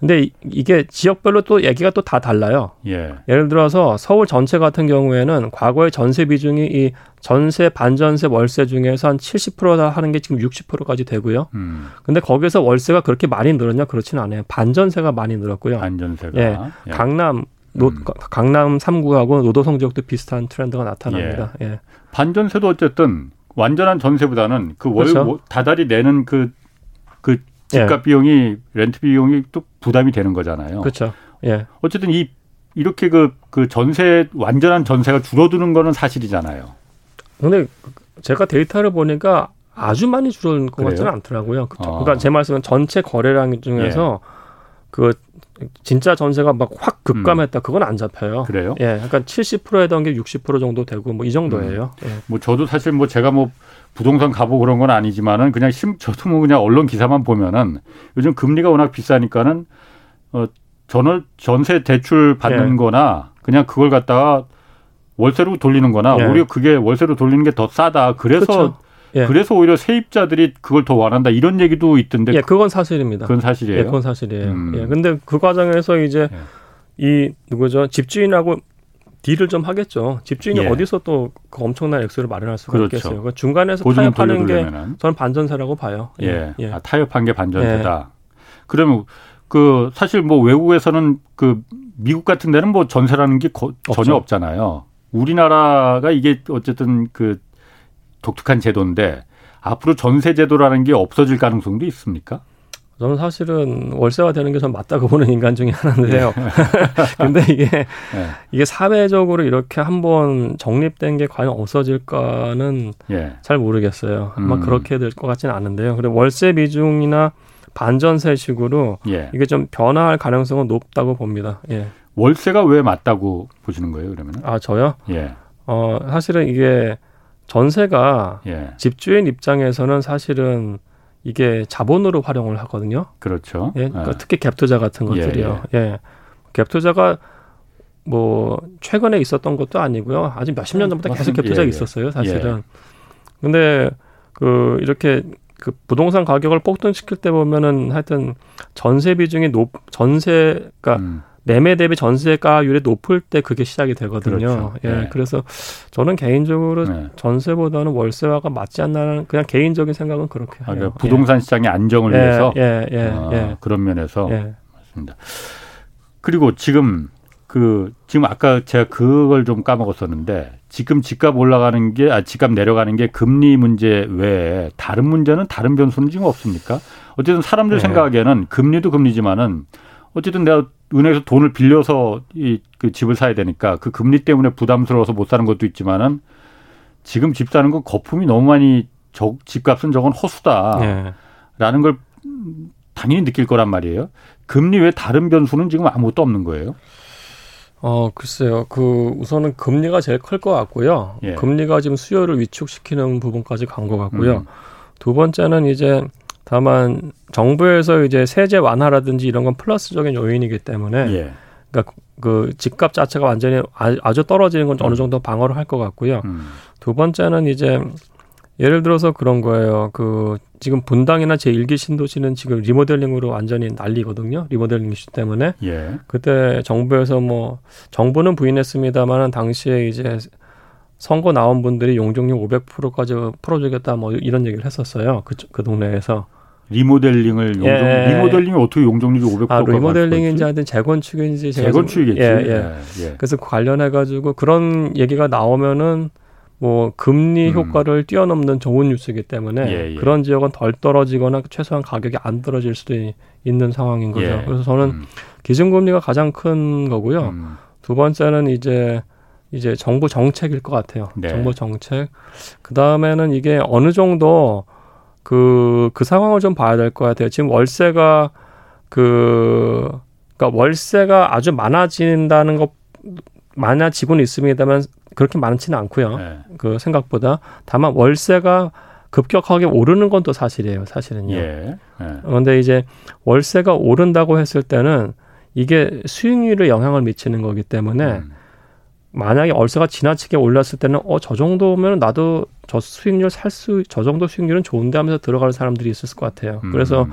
근데 이게 지역별로 또 얘기가 또 다 달라요. 예. 예를 들어서 서울 전체 같은 경우에는 과거의 전세 비중이 이 전세, 반전세, 월세 중에서 한 70%다 하는 게 지금 60%까지 되고요. 음. 근데 거기서 월세가 그렇게 많이 늘었냐? 그렇지는 않아요. 반전세가 많이 늘었고요. 반전세가. 예. 예. 강남 노, 음. 강남 3구하고 노도강 지역도 비슷한 트렌드가 나타납니다. 예. 예. 반전세도 어쨌든 완전한 전세보다는 그 월, 그렇죠. 다달이 내는 그, 그 집값 예. 비용이 렌트 비용이 또 부담이 되는 거잖아요. 그렇죠. 예. 어쨌든 이 이렇게 그, 그 전세 완전한 전세가 줄어드는 거는 사실이잖아요. 근데 제가 데이터를 보니까 아주 많이 줄어든 것 같지는 않더라고요. 그, 어. 그러니까 제 말씀은 전체 거래량 중에서 예. 그 진짜 전세가 막 확 급감했다. 음. 그건 안 잡혀요. 그래요? 예. 그러니까 70%였던 게 60% 정도 되고 뭐 이 정도예요. 음. 예. 뭐 저도 사실 뭐 제가 뭐 부동산 가보고 그런 건 아니지만은 그냥 심 저도 뭐 그냥 언론 기사만 보면은 요즘 금리가 워낙 비싸니까는 어 전월 전세 대출 받는 예. 거나 그냥 그걸 갖다가 월세로 돌리는 거나 예. 오히려 그게 월세로 돌리는 게 더 싸다. 그래서 그렇죠. 예. 그래서 오히려 세입자들이 그걸 더 원한다 이런 얘기도 있던데. 예, 그건 사실입니다. 그건 사실이에요. 예, 그건 사실이에요. 음. 예, 근데 그 과정에서 이제 예. 이 누구죠 집주인하고 딜을 좀 하겠죠. 집주인이 예. 어디서 또 그 엄청난 액수를 마련할 수가 그렇죠. 있겠어요. 그러니까 중간에서 타협하는 게 저는 반전세라고 봐요. 예, 예. 예. 아, 타협한 게 반전세다. 예. 그러면 그 사실 뭐 외국에서는 그 미국 같은 데는 뭐 전세라는 게 거, 전혀 없잖아요. 우리나라가 이게 어쨌든 그 독특한 제도인데 앞으로 전세 제도라는 게 없어질 가능성도 있습니까? 저는 사실은 월세화 되는 게 전 맞다고 보는 인간 중에 하나인데요. 네. 근데 이게 네. 이게 사회적으로 이렇게 한번 정립된 게 과연 없어질까는 예. 잘 모르겠어요. 아마 음. 그렇게 될 것 같지는 않은데요. 그리고 월세 비중이나 반전세식으로 예. 이게 좀 변화할 가능성은 높다고 봅니다. 예. 월세가 왜 맞다고 보시는 거예요, 그러면? 아, 저요? 예. 어, 사실은 이게 전세가 예. 집주인 입장에서는 사실은 이게 자본으로 활용을 하거든요. 그렇죠. 예, 그러니까 예. 특히 갭 투자 같은 예, 것들이요. 예, 예. 갭 투자가 뭐 최근에 있었던 것도 아니고요. 아직 몇십 년 전부터 계속 갭 투자가 예, 예. 있었어요, 사실은. 근데 그 이렇게 그 부동산 가격을 폭등시킬 때 보면은 하여튼 전세 비중이 높 전세가 음. 매매 대비 전세가율이 높을 때 그게 시작이 되거든요. 그렇죠. 예, 네. 그래서 저는 개인적으로 네. 전세보다는 월세화가 맞지 않나는 그냥 개인적인 생각은 그렇게. 아, 그러니까 부동산 예. 시장의 안정을 예, 위해서 예, 예, 아, 예. 그런 면에서 예. 맞습니다. 그리고 지금 그 지금 아까 제가 그걸 좀 까먹었었는데 지금 집값 올라가는 게 아 집값 내려가는 게 금리 문제 외에 다른 문제는 다른 변수는 지금 없습니까? 어쨌든 사람들 네. 생각하기에는 금리도 금리지만은 어쨌든 내가 은행에서 돈을 빌려서 이 그 집을 사야 되니까 그 금리 때문에 부담스러워서 못 사는 것도 있지만은 지금 집 사는 건 거품이 너무 많이 저, 집값은 저건 허수다라는 네. 걸 당연히 느낄 거란 말이에요. 금리 외 다른 변수는 지금 아무것도 없는 거예요. 어, 글쎄요. 그, 우선은 금리가 제일 클 것 같고요. 예. 금리가 지금 수요를 위축시키는 부분까지 간 것 같고요. 음. 두 번째는 이제 다만 정부에서 이제 세제 완화라든지 이런 건 플러스적인 요인이기 때문에 예. 그러니까 그 집값 자체가 완전히 아주 떨어지는 건 어느 음. 정도 방어를 할 것 같고요. 음. 두 번째는 이제 예를 들어서 그런 거예요. 그 지금 분당이나 제1기 신도시는 지금 리모델링으로 완전히 난리거든요. 리모델링 이슈 때문에. 예. 그때 정부에서 뭐 정부는 부인했습니다만은 당시에 이제 선거 나온 분들이 용적률 500%까지 풀어주겠다 뭐 이런 얘기를 했었어요. 그, 그 동네에서. 리모델링을 용적, 예. 리모델링이 어떻게 용적률이 500%가 아, 리모델링인지 하여튼 재건축인지 재건축이겠지. 예, 예. 예, 예. 그래서 관련해 가지고 그런 얘기가 나오면은 뭐 금리 음. 효과를 뛰어넘는 좋은 뉴스이기 때문에 예, 예. 그런 지역은 덜 떨어지거나 최소한 가격이 안 떨어질 수도 있는 상황인 거죠. 예. 그래서 저는 음. 기준금리가 가장 큰 거고요. 음. 두 번째는 이제 이제 정부 정책일 것 같아요. 네. 정부 정책. 그 다음에는 이게 어느 정도 그, 그 상황을 좀 봐야 될 것 같아요. 지금 월세가 그, 그니까 월세가 아주 많아진다는 것, 많아지고는 있습니다만 그렇게 많지는 않고요. 네. 그 생각보다. 다만 월세가 급격하게 오르는 건 또 사실이에요. 사실은요. 예. 예. 그런데 이제 월세가 오른다고 했을 때는 이게 수익률에 영향을 미치는 거기 때문에 음. 만약에 월세가 지나치게 올랐을 때는 어 저 정도면 나도 저 수익률 살 수 저 정도 수익률은 좋은데 하면서 들어갈 사람들이 있을 것 같아요. 음. 그래서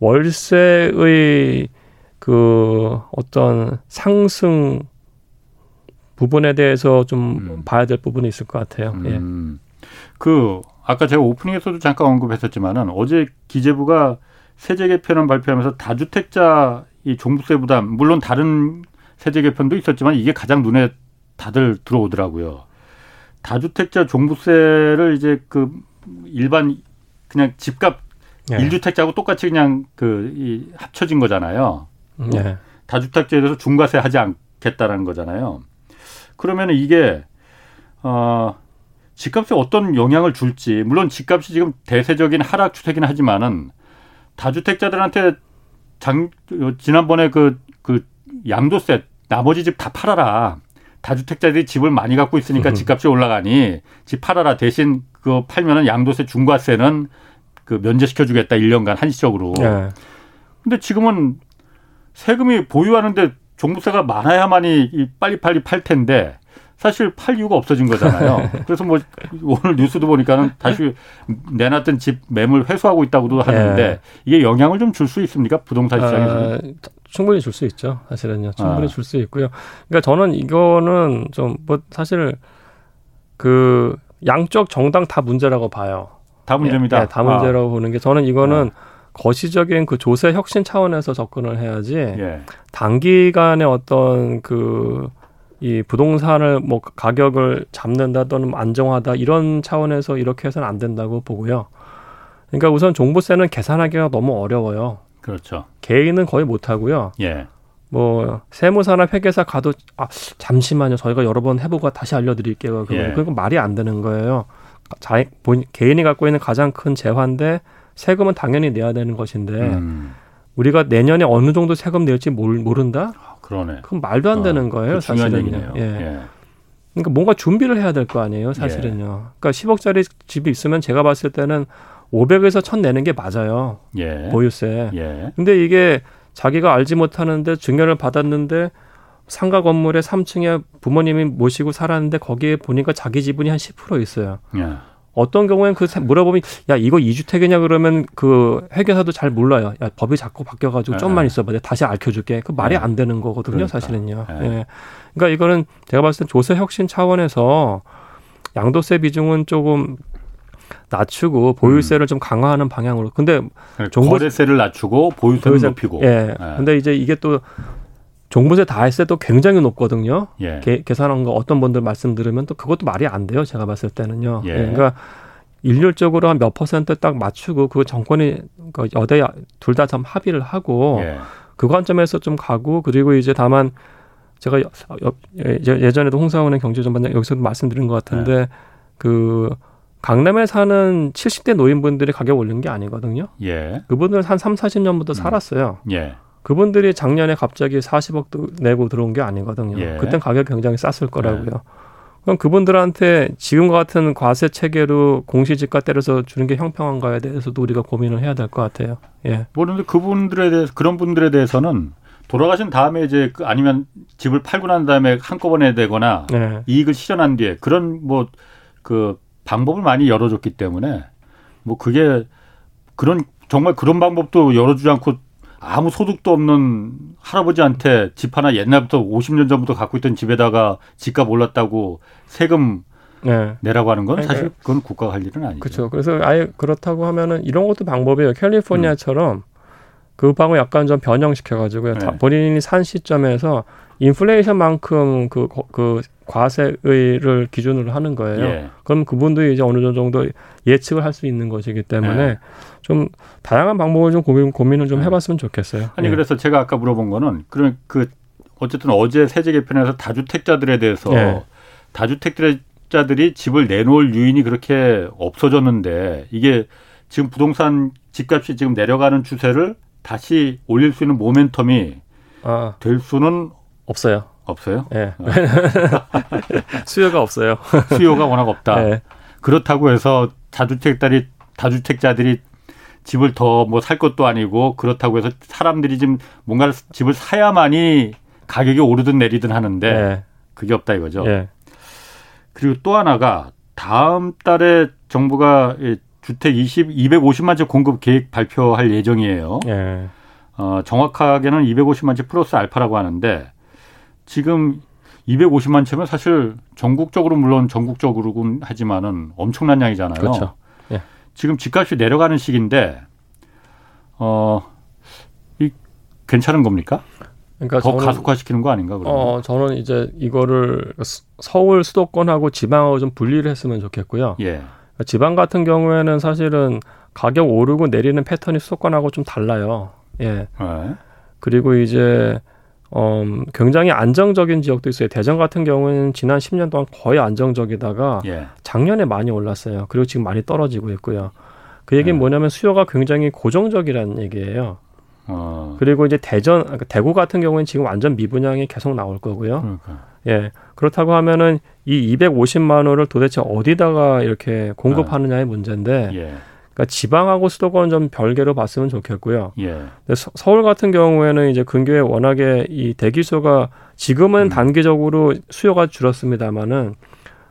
월세의 그 어떤 상승 부분에 대해서 좀 음. 봐야 될 부분이 있을 것 같아요. 음. 예. 그 아까 제가 오프닝에서도 잠깐 언급했었지만은 어제 기재부가 세제 개편을 발표하면서 다주택자 이 종부세 부담 물론 다른 세제 개편도 있었지만 이게 가장 눈에 다들 들어오더라고요. 다주택자 종부세를 이제 그 일반 그냥 집값 네. 일주택자하고 똑같이 그냥 그 이 합쳐진 거잖아요. 네. 다주택자에 대해서 중과세 하지 않겠다라는 거잖아요. 그러면 이게 어 집값에 어떤 영향을 줄지 물론 집값이 지금 대세적인 하락 추세긴 하지만은 다주택자들한테 장 지난번에 그그 그 양도세 나머지 집 다 팔아라 다주택자들이 집을 많이 갖고 있으니까 집값이 올라가니 집 팔아라 대신 그거 팔면은 양도세 중과세는 그 면제시켜 주겠다 1년간 한시적으로. 네. 근데 지금은 세금이 보유하는데 종부세가 많아야만이 빨리빨리 팔 텐데 사실 팔 이유가 없어진 거잖아요. 그래서 뭐 오늘 뉴스도 보니까는 다시 내놨던 집 매물 회수하고 있다고도 하는데 네. 이게 영향을 좀 줄 수 있습니까? 부동산 시장에서? 아, 충분히 줄 수 있죠. 사실은요. 충분히 아. 줄수 있고요. 그러니까 저는 이거는 좀 뭐 사실 그 양쪽 정당 다 문제라고 봐요. 다 문제입니다. 네, 다 문제라고 아. 보는 게 저는 이거는 아. 거시적인 그 조세 혁신 차원에서 접근을 해야지 예. 단기간에 어떤 그 이 부동산을 뭐 가격을 잡는다 또는 안정화다 이런 차원에서 이렇게 해서는 안 된다고 보고요. 그러니까 우선 종부세는 계산하기가 너무 어려워요. 그렇죠. 개인은 거의 못 하고요. 예. 뭐 세무사나 회계사 가도 아 잠시만요. 저희가 여러 번 해보고 다시 알려드릴게요. 그거 예. 그건 말이 안 되는 거예요. 자, 본, 개인이 갖고 있는 가장 큰 재화인데 세금은 당연히 내야 되는 것인데 음. 우리가 내년에 어느 정도 세금 낼지 모르, 모른다? 아, 그러네. 그건 말도 안 되는 어, 거예요, 사실은요. 예. 예. 그러니까 뭔가 준비를 해야 될 거 아니에요, 사실은요. 예. 그러니까 10억짜리 집이 있으면 제가 봤을 때는 500에서 1000 내는 게 맞아요. 예. 보유세. 예. 근데 이게 자기가 알지 못하는데 증여를 받았는데 상가 건물에 3층에 부모님이 모시고 살았는데 거기에 보니까 자기 지분이 한 10% 있어요. 예. 어떤 경우에는 그 물어보면 야 이거 이주택이냐 그러면 그 회계사도 잘 몰라요. 야 법이 자꾸 바뀌어가지고 좀만 네. 있어봐. 내가 다시 알려줄게. 그 말이 네. 안 되는 거거든요, 그러니까. 사실은요. 네. 예. 그러니까 이거는 제가 봤을 때 조세 혁신 차원에서 양도세 비중은 조금 낮추고 보유세를 음. 좀 강화하는 방향으로. 근데 정부 거래세를 낮추고 보유세를 높이고. 예. 예. 근데 이제 이게 또 종부세 다할세도 굉장히 높거든요. 예. 개, 계산한 거 어떤 분들 말씀 들으면 또 그것도 말이 안 돼요. 제가 봤을 때는요. 예. 예. 그러니까 일률적으로 한 몇 퍼센트 딱 맞추고 그 정권이 그 여대 둘다좀 합의를 하고 예. 그 관점에서 좀 가고 그리고 이제 다만 제가 예전에도 홍사원의 경제전반장 여기서도 말씀드린 것 같은데 예. 그 강남에 사는 70대 노인분들이 가격 올린 게 아니거든요. 예. 그분들 한 3, 40년부터 음. 살았어요. 예. 그분들이 작년에 갑자기 40억 내고 들어온 게 아니거든요. 예. 그땐 가격 굉장히 쌌을 거라고요. 예. 그럼 그분들한테 지금과 같은 과세 체계로 공시지가 때려서 주는 게 형평한가에 대해서도 우리가 고민을 해야 될 것 같아요. 예. 그런데 그분들에 대해서 그런 분들에 대해서는 돌아가신 다음에 이제 그 아니면 집을 팔고 난 다음에 한꺼번에 되거나 네. 이익을 실현한 뒤에 그런 뭐그 방법을 많이 열어줬기 때문에 뭐 그게 그런 정말 그런 방법도 열어주지 않고 아무 소득도 없는 할아버지한테 집 하나 옛날부터 50년 전부터 갖고 있던 집에다가 집값 올랐다고 세금 네. 내라고 하는 건 사실 그건 국가가 할 일은 아니죠. 그렇죠. 그래서 아예 그렇다고 하면은 이런 것도 방법이에요. 캘리포니아처럼 음. 그 방을 약간 좀 변형시켜가지고요. 네. 본인이 산 시점에서 인플레이션만큼 그, 그 과세의를 기준으로 하는 거예요. 예. 그럼 그분들이 이제 어느 정도 예측을 할 수 있는 것이기 때문에 예. 좀 다양한 방법을 좀 고민, 고민을 좀 예. 해봤으면 좋겠어요. 아니 예. 그래서 제가 아까 물어본 거는 그러면 그 어쨌든 어제 세제 개편에서 다주택자들에 대해서 예. 다주택자들이 집을 내놓을 유인이 그렇게 없어졌는데 이게 지금 부동산 집값이 지금 내려가는 추세를 다시 올릴 수 있는 모멘텀이 아. 될 수는 없어요. 없어요? 예. 네. 수요가 없어요. 수요가 워낙 없다. 네. 그렇다고 해서 다주택자들이 다주택자들이 집을 더 뭐 살 것도 아니고 그렇다고 해서 사람들이 지금 뭔가를 집을 사야만이 가격이 오르든 내리든 하는데 네. 그게 없다 이거죠. 네. 그리고 또 하나가 다음 달에 정부가 주택 20 250만 채 공급 계획 발표할 예정이에요. 네. 어, 정확하게는 250만 채 플러스 알파라고 하는데 지금 250만 채면 사실 전국적으로 물론 전국적으로군 하지만은 엄청난 양이잖아요. 그렇죠. 예. 지금 집값이 내려가는 시기인데 어, 이 괜찮은 겁니까? 그러니까 더 저는, 가속화시키는 거 아닌가 그러면? 어, 저는 이제 이거를 서울 수도권하고 지방하고 좀 분리를 했으면 좋겠고요. 예. 지방 같은 경우에는 사실은 가격 오르고 내리는 패턴이 수도권하고 좀 달라요. 예. 네. 그리고 이제 어, 굉장히 안정적인 지역도 있어요. 대전 같은 경우는 지난 10년 동안 거의 안정적이다가 예. 작년에 많이 올랐어요. 그리고 지금 많이 떨어지고 있고요. 그 얘기는 예. 뭐냐면 수요가 굉장히 고정적이라는 얘기예요. 어. 그리고 이제 대전, 그러니까 대구 같은 경우는 지금 완전 미분양이 계속 나올 거고요. 그러니까. 예. 그렇다고 하면은 이 250만 원을 도대체 어디다가 이렇게 공급하느냐의 문제인데 예. 그러니까 지방하고 수도권 좀 별개로 봤으면 좋겠고요. 예. 근데 서, 울 같은 경우에는 이제 근교에 워낙에 이 대기소가 지금은 음. 단기적으로 수요가 줄었습니다만은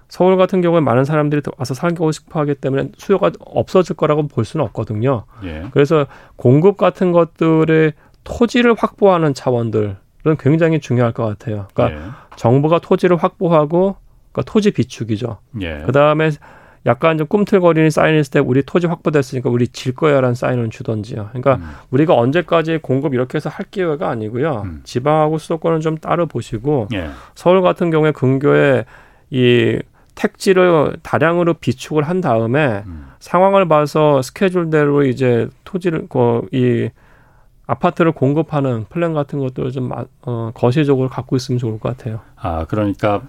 서울 같은 경우에 많은 사람들이 와서 살고 싶어 하기 때문에 수요가 없어질 거라고 볼 수는 없거든요. 예. 그래서 공급 같은 것들의 토지를 확보하는 차원들은 굉장히 중요할 것 같아요. 그러니까 예. 정부가 토지를 확보하고 그러니까 토지 비축이죠. 예. 그 다음에 약간 좀 꿈틀거리는 사인이 있을 때 우리 토지 확보됐으니까 우리 질 거야라는 사인을 주던지요. 그러니까 음. 우리가 언제까지 공급 이렇게 해서 할 기회가 아니고요. 음. 지방하고 수도권은 좀 따로 보시고 예. 서울 같은 경우에 근교에 이 택지를 다량으로 비축을 한 다음에 음. 상황을 봐서 스케줄대로 이제 토지를 이 아파트를 공급하는 플랜 같은 것들을 좀 어, 거시적으로 갖고 있으면 좋을 것 같아요. 아 그러니까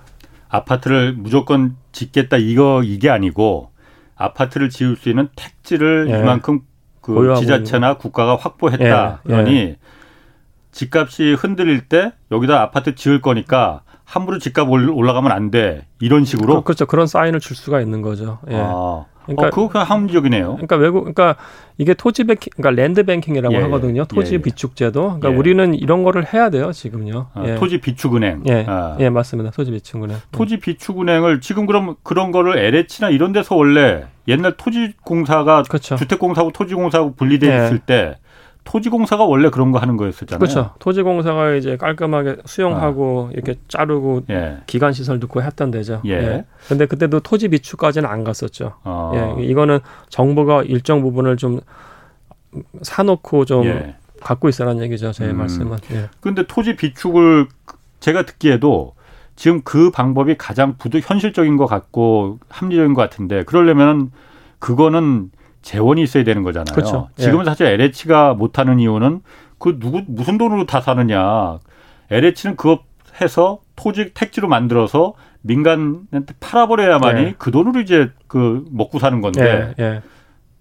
아파트를 무조건 짓겠다 이거 이게 아니고 아파트를 지을 수 있는 택지를 예. 이만큼 그 지자체나 국가가 확보했다. 예. 그러니 예. 집값이 흔들릴 때 여기다 아파트 지을 거니까 함부로 집값 올라가면 안 돼. 이런 식으로. 그, 그렇죠. 그런 사인을 줄 수가 있는 거죠. 예. 아. 그러니까 어, 그거 그냥 합리적이네요. 그러니까 외국, 그러니까 이게 토지 뱅킹, 그러니까 land banking이라고 예, 하거든요. 토지 예, 예. 비축 제도. 그러니까 예. 우리는 이런 거를 해야 돼요 지금요. 아, 예. 토지 비축 은행. 예, 아. 예 맞습니다. 토지 비축 은행. 토지 비축 은행을 지금 그럼 그런 거를 LH나 이런 데서 원래 옛날 토지공사가 그렇죠. 주택공사하고 토지공사하고 분리돼 네. 있을 때 토지공사가 원래 그런 거 하는 거였었잖아요. 그렇죠. 토지공사가 이제 깔끔하게 수용하고 이렇게 자르고 예. 기간 시설 넣고 했던 데죠. 예. 근데 그때도 토지 비축까지는 안 갔었죠. 어. 예. 이거는 정부가 일정 부분을 좀 사놓고 좀 예. 갖고 있으라는 얘기죠. 제 음. 말씀은. 예. 근데 토지 비축을 제가 듣기에도 지금 그 방법이 가장 부도 현실적인 것 같고 합리적인 것 같은데 그러려면 그거는 재원이 있어야 되는 거잖아요. 그렇죠. 예. 지금은 사실 LH가 못하는 이유는 그 누구 무슨 돈으로 다 사느냐. LH는 그거 해서 토지 택지로 만들어서 민간한테 팔아버려야만이 예. 그 돈으로 이제 그 먹고 사는 건데 예. 예.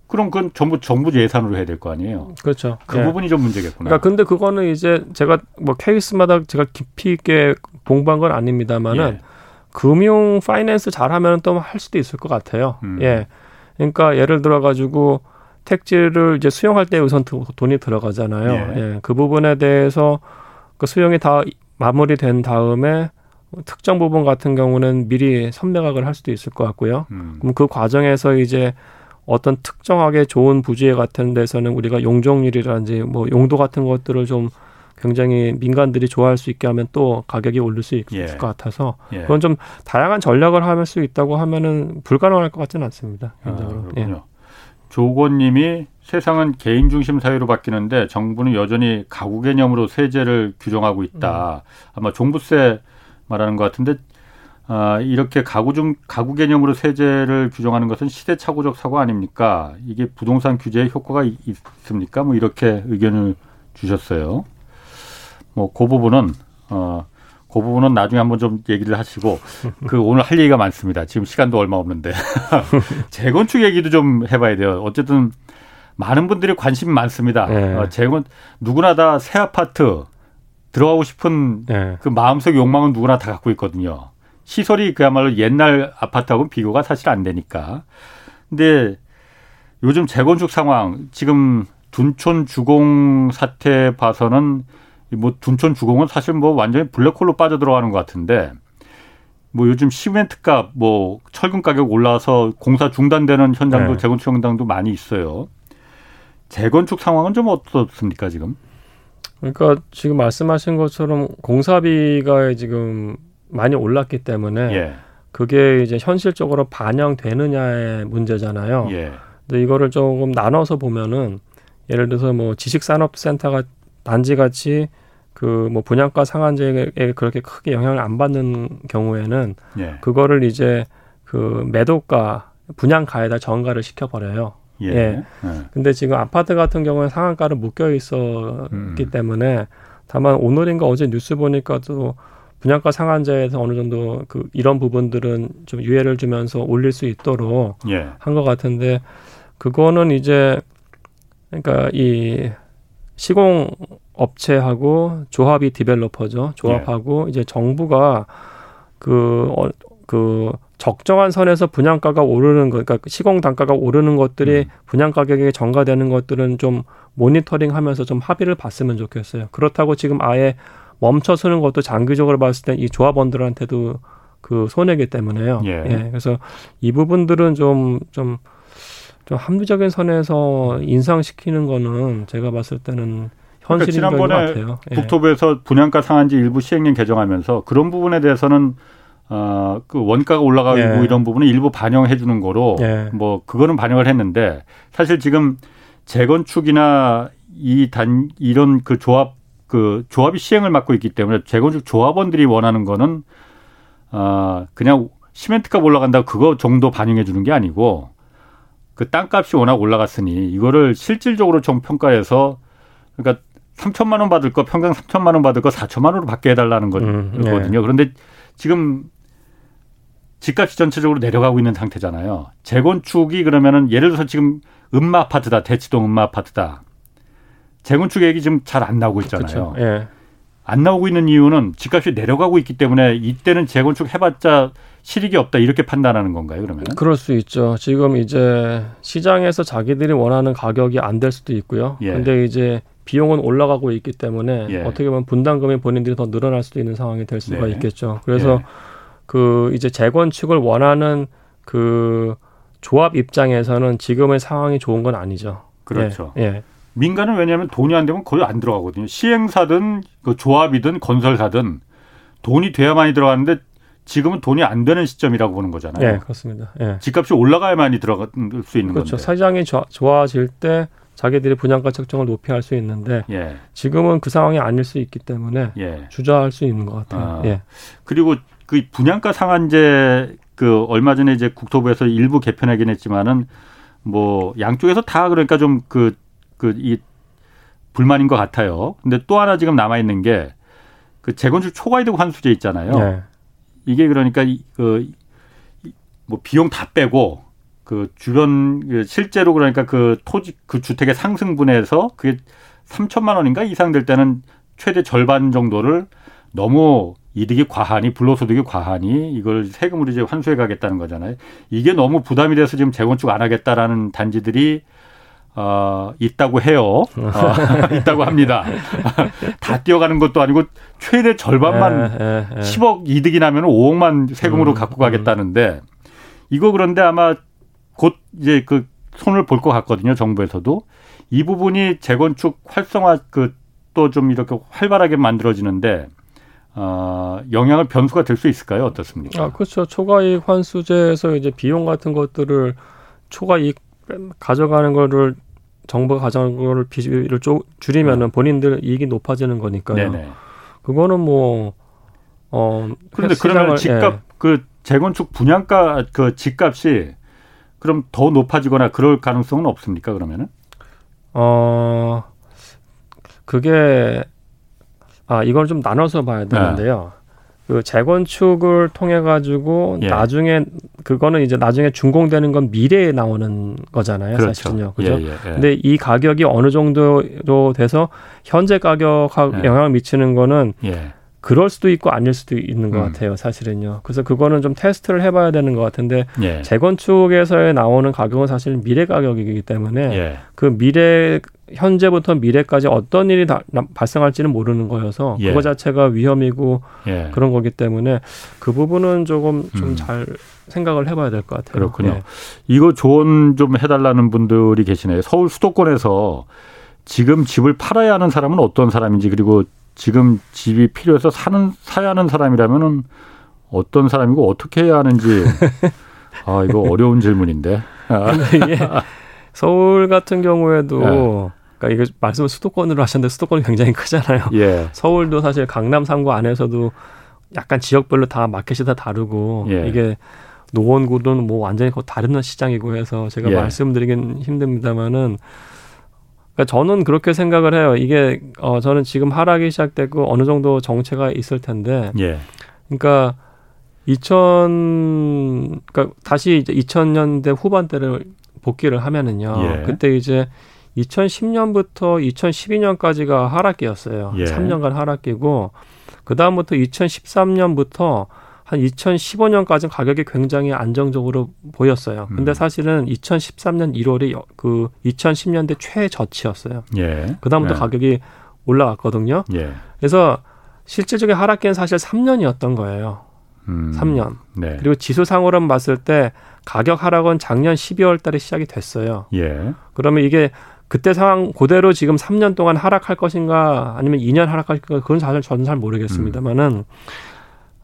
그럼 그건 전부 정부 예산으로 해야 될 거 아니에요. 그렇죠. 그 예. 부분이 좀 문제겠구나. 그러니까 근데 그거는 이제 제가 뭐 케이스마다 제가 깊이 있게 공부한 건 아닙니다만은 예. 금융 파이낸스 잘하면 또 할 수도 있을 것 같아요. 음. 예. 그러니까 예를 들어 가지고 택지를 이제 수용할 때 우선 도- 돈이 들어가잖아요. 예. 예. 그 부분에 대해서 그 수용이 다 마무리된 다음에 특정 부분 같은 경우는 미리 선매각을 할 수도 있을 것 같고요. 음. 그럼 그 과정에서 이제 어떤 특정하게 좋은 부지에 같은 데서는 우리가 용적률이라든지 뭐 용도 같은 것들을 좀 굉장히 민간들이 좋아할 수 있게 하면 또 가격이 오를 수 있, 예. 을것 같아서 예. 그건 좀 다양한 전략을 할 수 있다고 하면은 불가능할 것 같지는 않습니다. 아, 개인적으로. 예. 그렇군요. 조건님이 세상은 개인 중심 사회로 바뀌는데 정부는 여전히 가구 개념으로 세제를 규정하고 있다. 아마 종부세 말하는 것 같은데 아, 이렇게 가구 중 가구 개념으로 세제를 규정하는 것은 시대착오적 사고 아닙니까? 이게 부동산 규제에 효과가 있- 있습니까? 뭐 이렇게 의견을 주셨어요. 뭐 그 부분은 어. 그 부분은 나중에 한번 좀 얘기를 하시고 그 오늘 할 얘기가 많습니다. 지금 시간도 얼마 없는데 재건축 얘기도 좀 해봐야 돼요. 어쨌든 많은 분들이 관심이 많습니다. 네. 어, 재건 누구나 다 새 아파트 들어가고 싶은 예. 그 마음속 욕망은 누구나 다 갖고 있거든요. 시설이 그야말로 옛날 아파트하고는 비교가 사실 안 되니까. 근데 요즘 재건축 상황 지금 둔촌 주공 사태 봐서는 뭐 둔촌 주공은 사실 뭐 완전히 블랙홀로 빠져 들어가는 것 같은데 뭐 요즘 시멘트 값, 뭐 철근 가격 올라서 공사 중단되는 현장도 네. 재건축 현장도 많이 있어요. 재건축 상황은 좀 어떻습니까 지금? 그러니까 지금 말씀하신 것처럼 공사비가 지금 많이 올랐기 때문에 예, 그게 이제 현실적으로 반영되느냐의 문제잖아요. 예, 근데 이거를 조금 나눠서 보면은 예를 들어서 뭐 지식산업센터가 단지 같이 그 뭐 분양가 상한제에 그렇게 크게 영향을 안 받는 경우에는 예, 그거를 이제 그 매도가 분양가에다 전가를 시켜 버려요. 예, 예. 예. 근데 지금 아파트 같은 경우는 상한가를 묶여 있었기 음. 때문에 다만 오늘인가 어제 뉴스 보니까 또 분양가 상한제에서 어느 정도 그 이런 부분들은 좀 유예를 주면서 올릴 수 있도록 예. 한것 같은데 그거는 이제 그러니까 이 시공 업체하고 조합이 디벨로퍼죠. 조합하고 이제 정부가 그, 어, 그 적정한 선에서 분양가가 오르는 것, 그러니까 시공 단가가 오르는 것들이 음. 분양 가격에 전가되는 것들은 좀 모니터링하면서 좀 합의를 봤으면 좋겠어요. 그렇다고 지금 아예 멈춰 서는 것도 장기적으로 봤을 때이 조합원들한테도 그 손해기 때문에요. 예. 그래서 이 부분들은 좀 좀 좀 합리적인 선에서 인상시키는 거는 제가 봤을 때는 그러니까 현실인 것 지난번에 같아요. 예. 국토부에서 분양가 상한제 일부 시행령 개정하면서 그런 부분에 대해서는 어, 그 원가가 올라가고 예. 이런 부분은 일부 반영해 주는 거로 예. 뭐 그거는 반영을 했는데 사실 지금 재건축이나 이 단 이런 그 조합 그 조합이 시행을 맡고 있기 때문에 재건축 조합원들이 원하는 거는 어, 그냥 시멘트값 올라간다고 그거 정도 반영해 주는 게 아니고 그 땅값이 워낙 올라갔으니 이거를 실질적으로 좀 평가해서 그러니까 3천만 원 받을 거 평당 3천만 원 받을 거 4천만 원으로 받게 해달라는 음, 거거든요. 그런데 지금 집값이 전체적으로 내려가고 있는 상태잖아요. 재건축이 그러면은 예를 들어서 지금 음마 아파트다 대치동 음마 아파트다. 재건축 얘기 지금 잘 안 나오고 있잖아요. 예. 안 나오고 있는 이유는 집값이 내려가고 있기 때문에 이때는 재건축 해봤자 실익이 없다 이렇게 판단하는 건가요? 그러면? 그럴 수 있죠. 지금 이제 시장에서 자기들이 원하는 가격이 안 될 수도 있고요. 예. 근데 이제 비용은 올라가고 있기 때문에 예. 어떻게 보면 분담금이 본인들이 더 늘어날 수도 있는 상황이 될 수가 네. 있겠죠. 그래서 예. 그 이제 재건축을 원하는 그 조합 입장에서는 지금의 상황이 좋은 건 아니죠. 그렇죠. 예. 예. 민간은 왜냐하면 돈이 안 되면 거의 안 들어가거든요. 시행사든 그 조합이든 건설사든 돈이 돼야많이 들어가는데 지금은 돈이 안 되는 시점이라고 보는 거잖아요. 예, 그렇습니다. 예. 집값이 올라가야만이 들어갈 수 있는 그렇죠. 건데. 사장이 좋아질 때 자기들이 분양가 책정을 높이 할 수 있는데 예. 지금은 그 상황이 아닐 수 있기 때문에 예. 주저할 수 있는 것 같아요. 아. 예. 그리고 그 분양가 상한제 그 얼마 전에 이제 국토부에서 일부 개편하긴 했지만은 뭐 양쪽에서 다 그러니까 좀 그 그 이 불만인 것 같아요. 근데 또 하나 지금 남아 있는 게 그 재건축 초과이득 환수제 있잖아요. 네. 이게 그러니까 그뭐 비용 다 빼고 그 주변 그 실제로 그러니까 그 토지 그 주택의 상승분에서 그게 3천만 원인가 이상 될 때는 최대 절반 정도를 너무 이득이 과하니 불로소득이 과하니 이걸 세금으로 이제 환수해 가겠다는 거잖아요. 이게 너무 부담이 돼서 지금 재건축 안 하겠다라는 단지들이 어, 있다고 해요. 어, 있다고 합니다. 다 뛰어가는 것도 아니고 최대 절반만 에, 에, 에. 10억 이득이 나면 5억만 세금으로 음, 갖고 가겠다는데 이거 그런데 아마 곧 이제 그 손을 볼 것 같거든요. 정부에서도 이 부분이 재건축 활성화 그 또 좀 이렇게 활발하게 만들어지는데 어, 영향을 변수가 될 수 있을까요? 어떻습니까? 아, 그렇죠. 초과이익 환수제에서 이제 비용 같은 것들을 초과이익 가져가는 거를 정부가 가져가는 거를 비율을 좀 줄이면은 네. 본인들 이익이 높아지는 거니까요. 네네. 그거는 뭐 어. 그런데 그러면 집값 예. 그 재건축 분양가 그 집값이 그럼 더 높아지거나 그럴 가능성은 없습니까? 그러면은? 어. 그게 아 이걸 좀 나눠서 봐야 되는데요. 네. 그 재건축을 통해 가지고 예. 나중에 그거는 이제 나중에 준공되는 건 미래에 나오는 거잖아요, 그렇죠. 사실은요. 그죠? 예, 예, 예, 근데 이 가격이 어느 정도로 돼서 현재 가격하고 예. 영향을 미치는 거는 예. 그럴 수도 있고 아닐 수도 있는 것 음. 같아요, 사실은요. 그래서 그거는 좀 테스트를 해봐야 되는 것 같은데 재건축에서 나오는 가격은 사실 미래 가격이기 때문에 그 미래 현재부터 미래까지 어떤 일이 다, 발생할지는 모르는 거여서 예. 그거 자체가 위험이고 예. 그런 거기 때문에 그 부분은 조금 좀잘 음. 생각을 해봐야 될 것 같아요. 그렇군요. 예. 이거 조언 좀 해달라는 분들이 계시네요. 서울 수도권에서 지금 집을 팔아야 하는 사람은 어떤 사람인지 그리고 지금 집이 필요해서 사는 사야 하는 사람이라면은 어떤 사람이고 어떻게 해야 하는지 아 이거 어려운 질문인데. 서울 같은 경우에도 네. 그러니까 이거 말씀을 수도권으로 하셨는데 수도권이 굉장히 크잖아요. 예. 서울도 사실 강남 3구 안에서도 약간 지역별로 다 마켓이 다 다르고 예. 이게 노원구는 뭐 완전히 다른 시장이고 해서 제가 예. 말씀드리긴 힘듭니다만은 그러니까 저는 그렇게 생각을 해요. 이게 어 저는 지금 하락이 시작되고 어느 정도 정체가 있을 텐데. 예. 그러니까 2000 그러니까 다시 이제 2000년대 후반대를 복귀를 하면은요. 예. 그때 이제 2010년부터 2012년까지가 하락기였어요. 예. 3년간 하락기고 그 다음부터 2013년부터 한 2015년까지는 가격이 굉장히 안정적으로 보였어요. 근데 음. 사실은 2013년 1월이 그 2010년대 최저치였어요. 예. 그 다음부터 예. 가격이 올라갔거든요. 예. 그래서 실질적인 하락기는 사실 3년이었던 거예요. 음. 3년. 네. 그리고 지수상으로는 봤을 때 가격 하락은 작년 12월 달에 시작이 됐어요. 예. 그러면 이게 그때 상황 그대로 지금 3년 동안 하락할 것인가 아니면 2년 하락할 것인가 그건 사실 저는 잘 모르겠습니다만은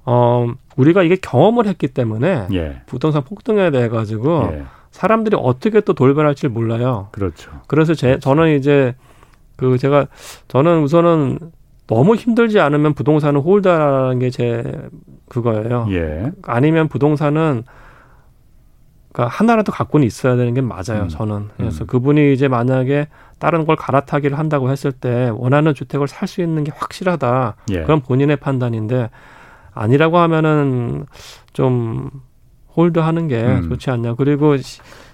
어 우리가 이게 경험을 했기 때문에 예. 부동산 폭등에 대해 가지고 예. 사람들이 어떻게 또 돌변할지 몰라요. 그렇죠. 그래서 제 그렇죠. 저는 이제 그 제가 저는 우선은 너무 힘들지 않으면 부동산을 홀드하는 게 제 그거예요. 예. 아니면 부동산은 그러니까 하나라도 갖고는 있어야 되는 게 맞아요. 음. 저는 그래서 음. 그분이 이제 만약에 다른 걸 갈아타기를 한다고 했을 때 원하는 주택을 살 수 있는 게 확실하다. 예. 그건 본인의 판단인데 아니라고 하면은 좀 홀드하는 게 음. 좋지 않냐. 그리고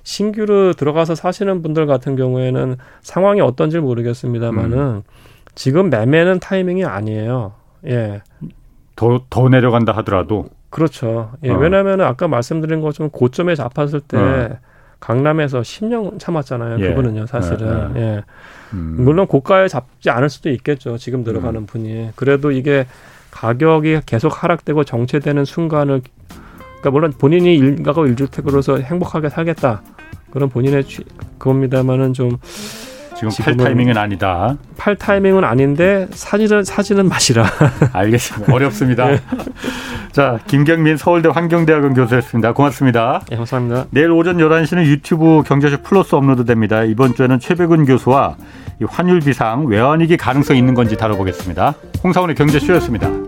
신규로 들어가서 사시는 분들 같은 경우에는 상황이 어떤지 모르겠습니다만은 음. 지금 매매는 타이밍이 아니에요. 예. 더, 더 내려간다 하더라도 그렇죠. 예, 어. 왜냐하면 아까 말씀드린 것처럼 고점에 잡았을 때 어. 강남에서 10년 참았잖아요. 예. 그분은요, 사실은. 예. 예. 음. 물론 고가에 잡지 않을 수도 있겠죠. 지금 들어가는 음. 분이. 그래도 이게 가격이 계속 하락되고 정체되는 순간을 그러니까 물론 본인이 일가구 일주택으로서 행복하게 살겠다 그런 본인의 그겁니다만은 좀 지금 팔 타이밍은 아니다. 팔 타이밍은 아닌데 사진은 사진은 맛이라. 알겠습니다. 어렵습니다. 네. 자, 김경민 서울대 환경대학원 교수였습니다. 고맙습니다. 네, 감사합니다. 내일 오전 11시는 유튜브 경제쇼 플러스 업로드됩니다. 이번 주에는 최백운 교수와 환율 비상 외환위기 가능성 있는 건지 다뤄보겠습니다. 홍사원의 경제쇼였습니다.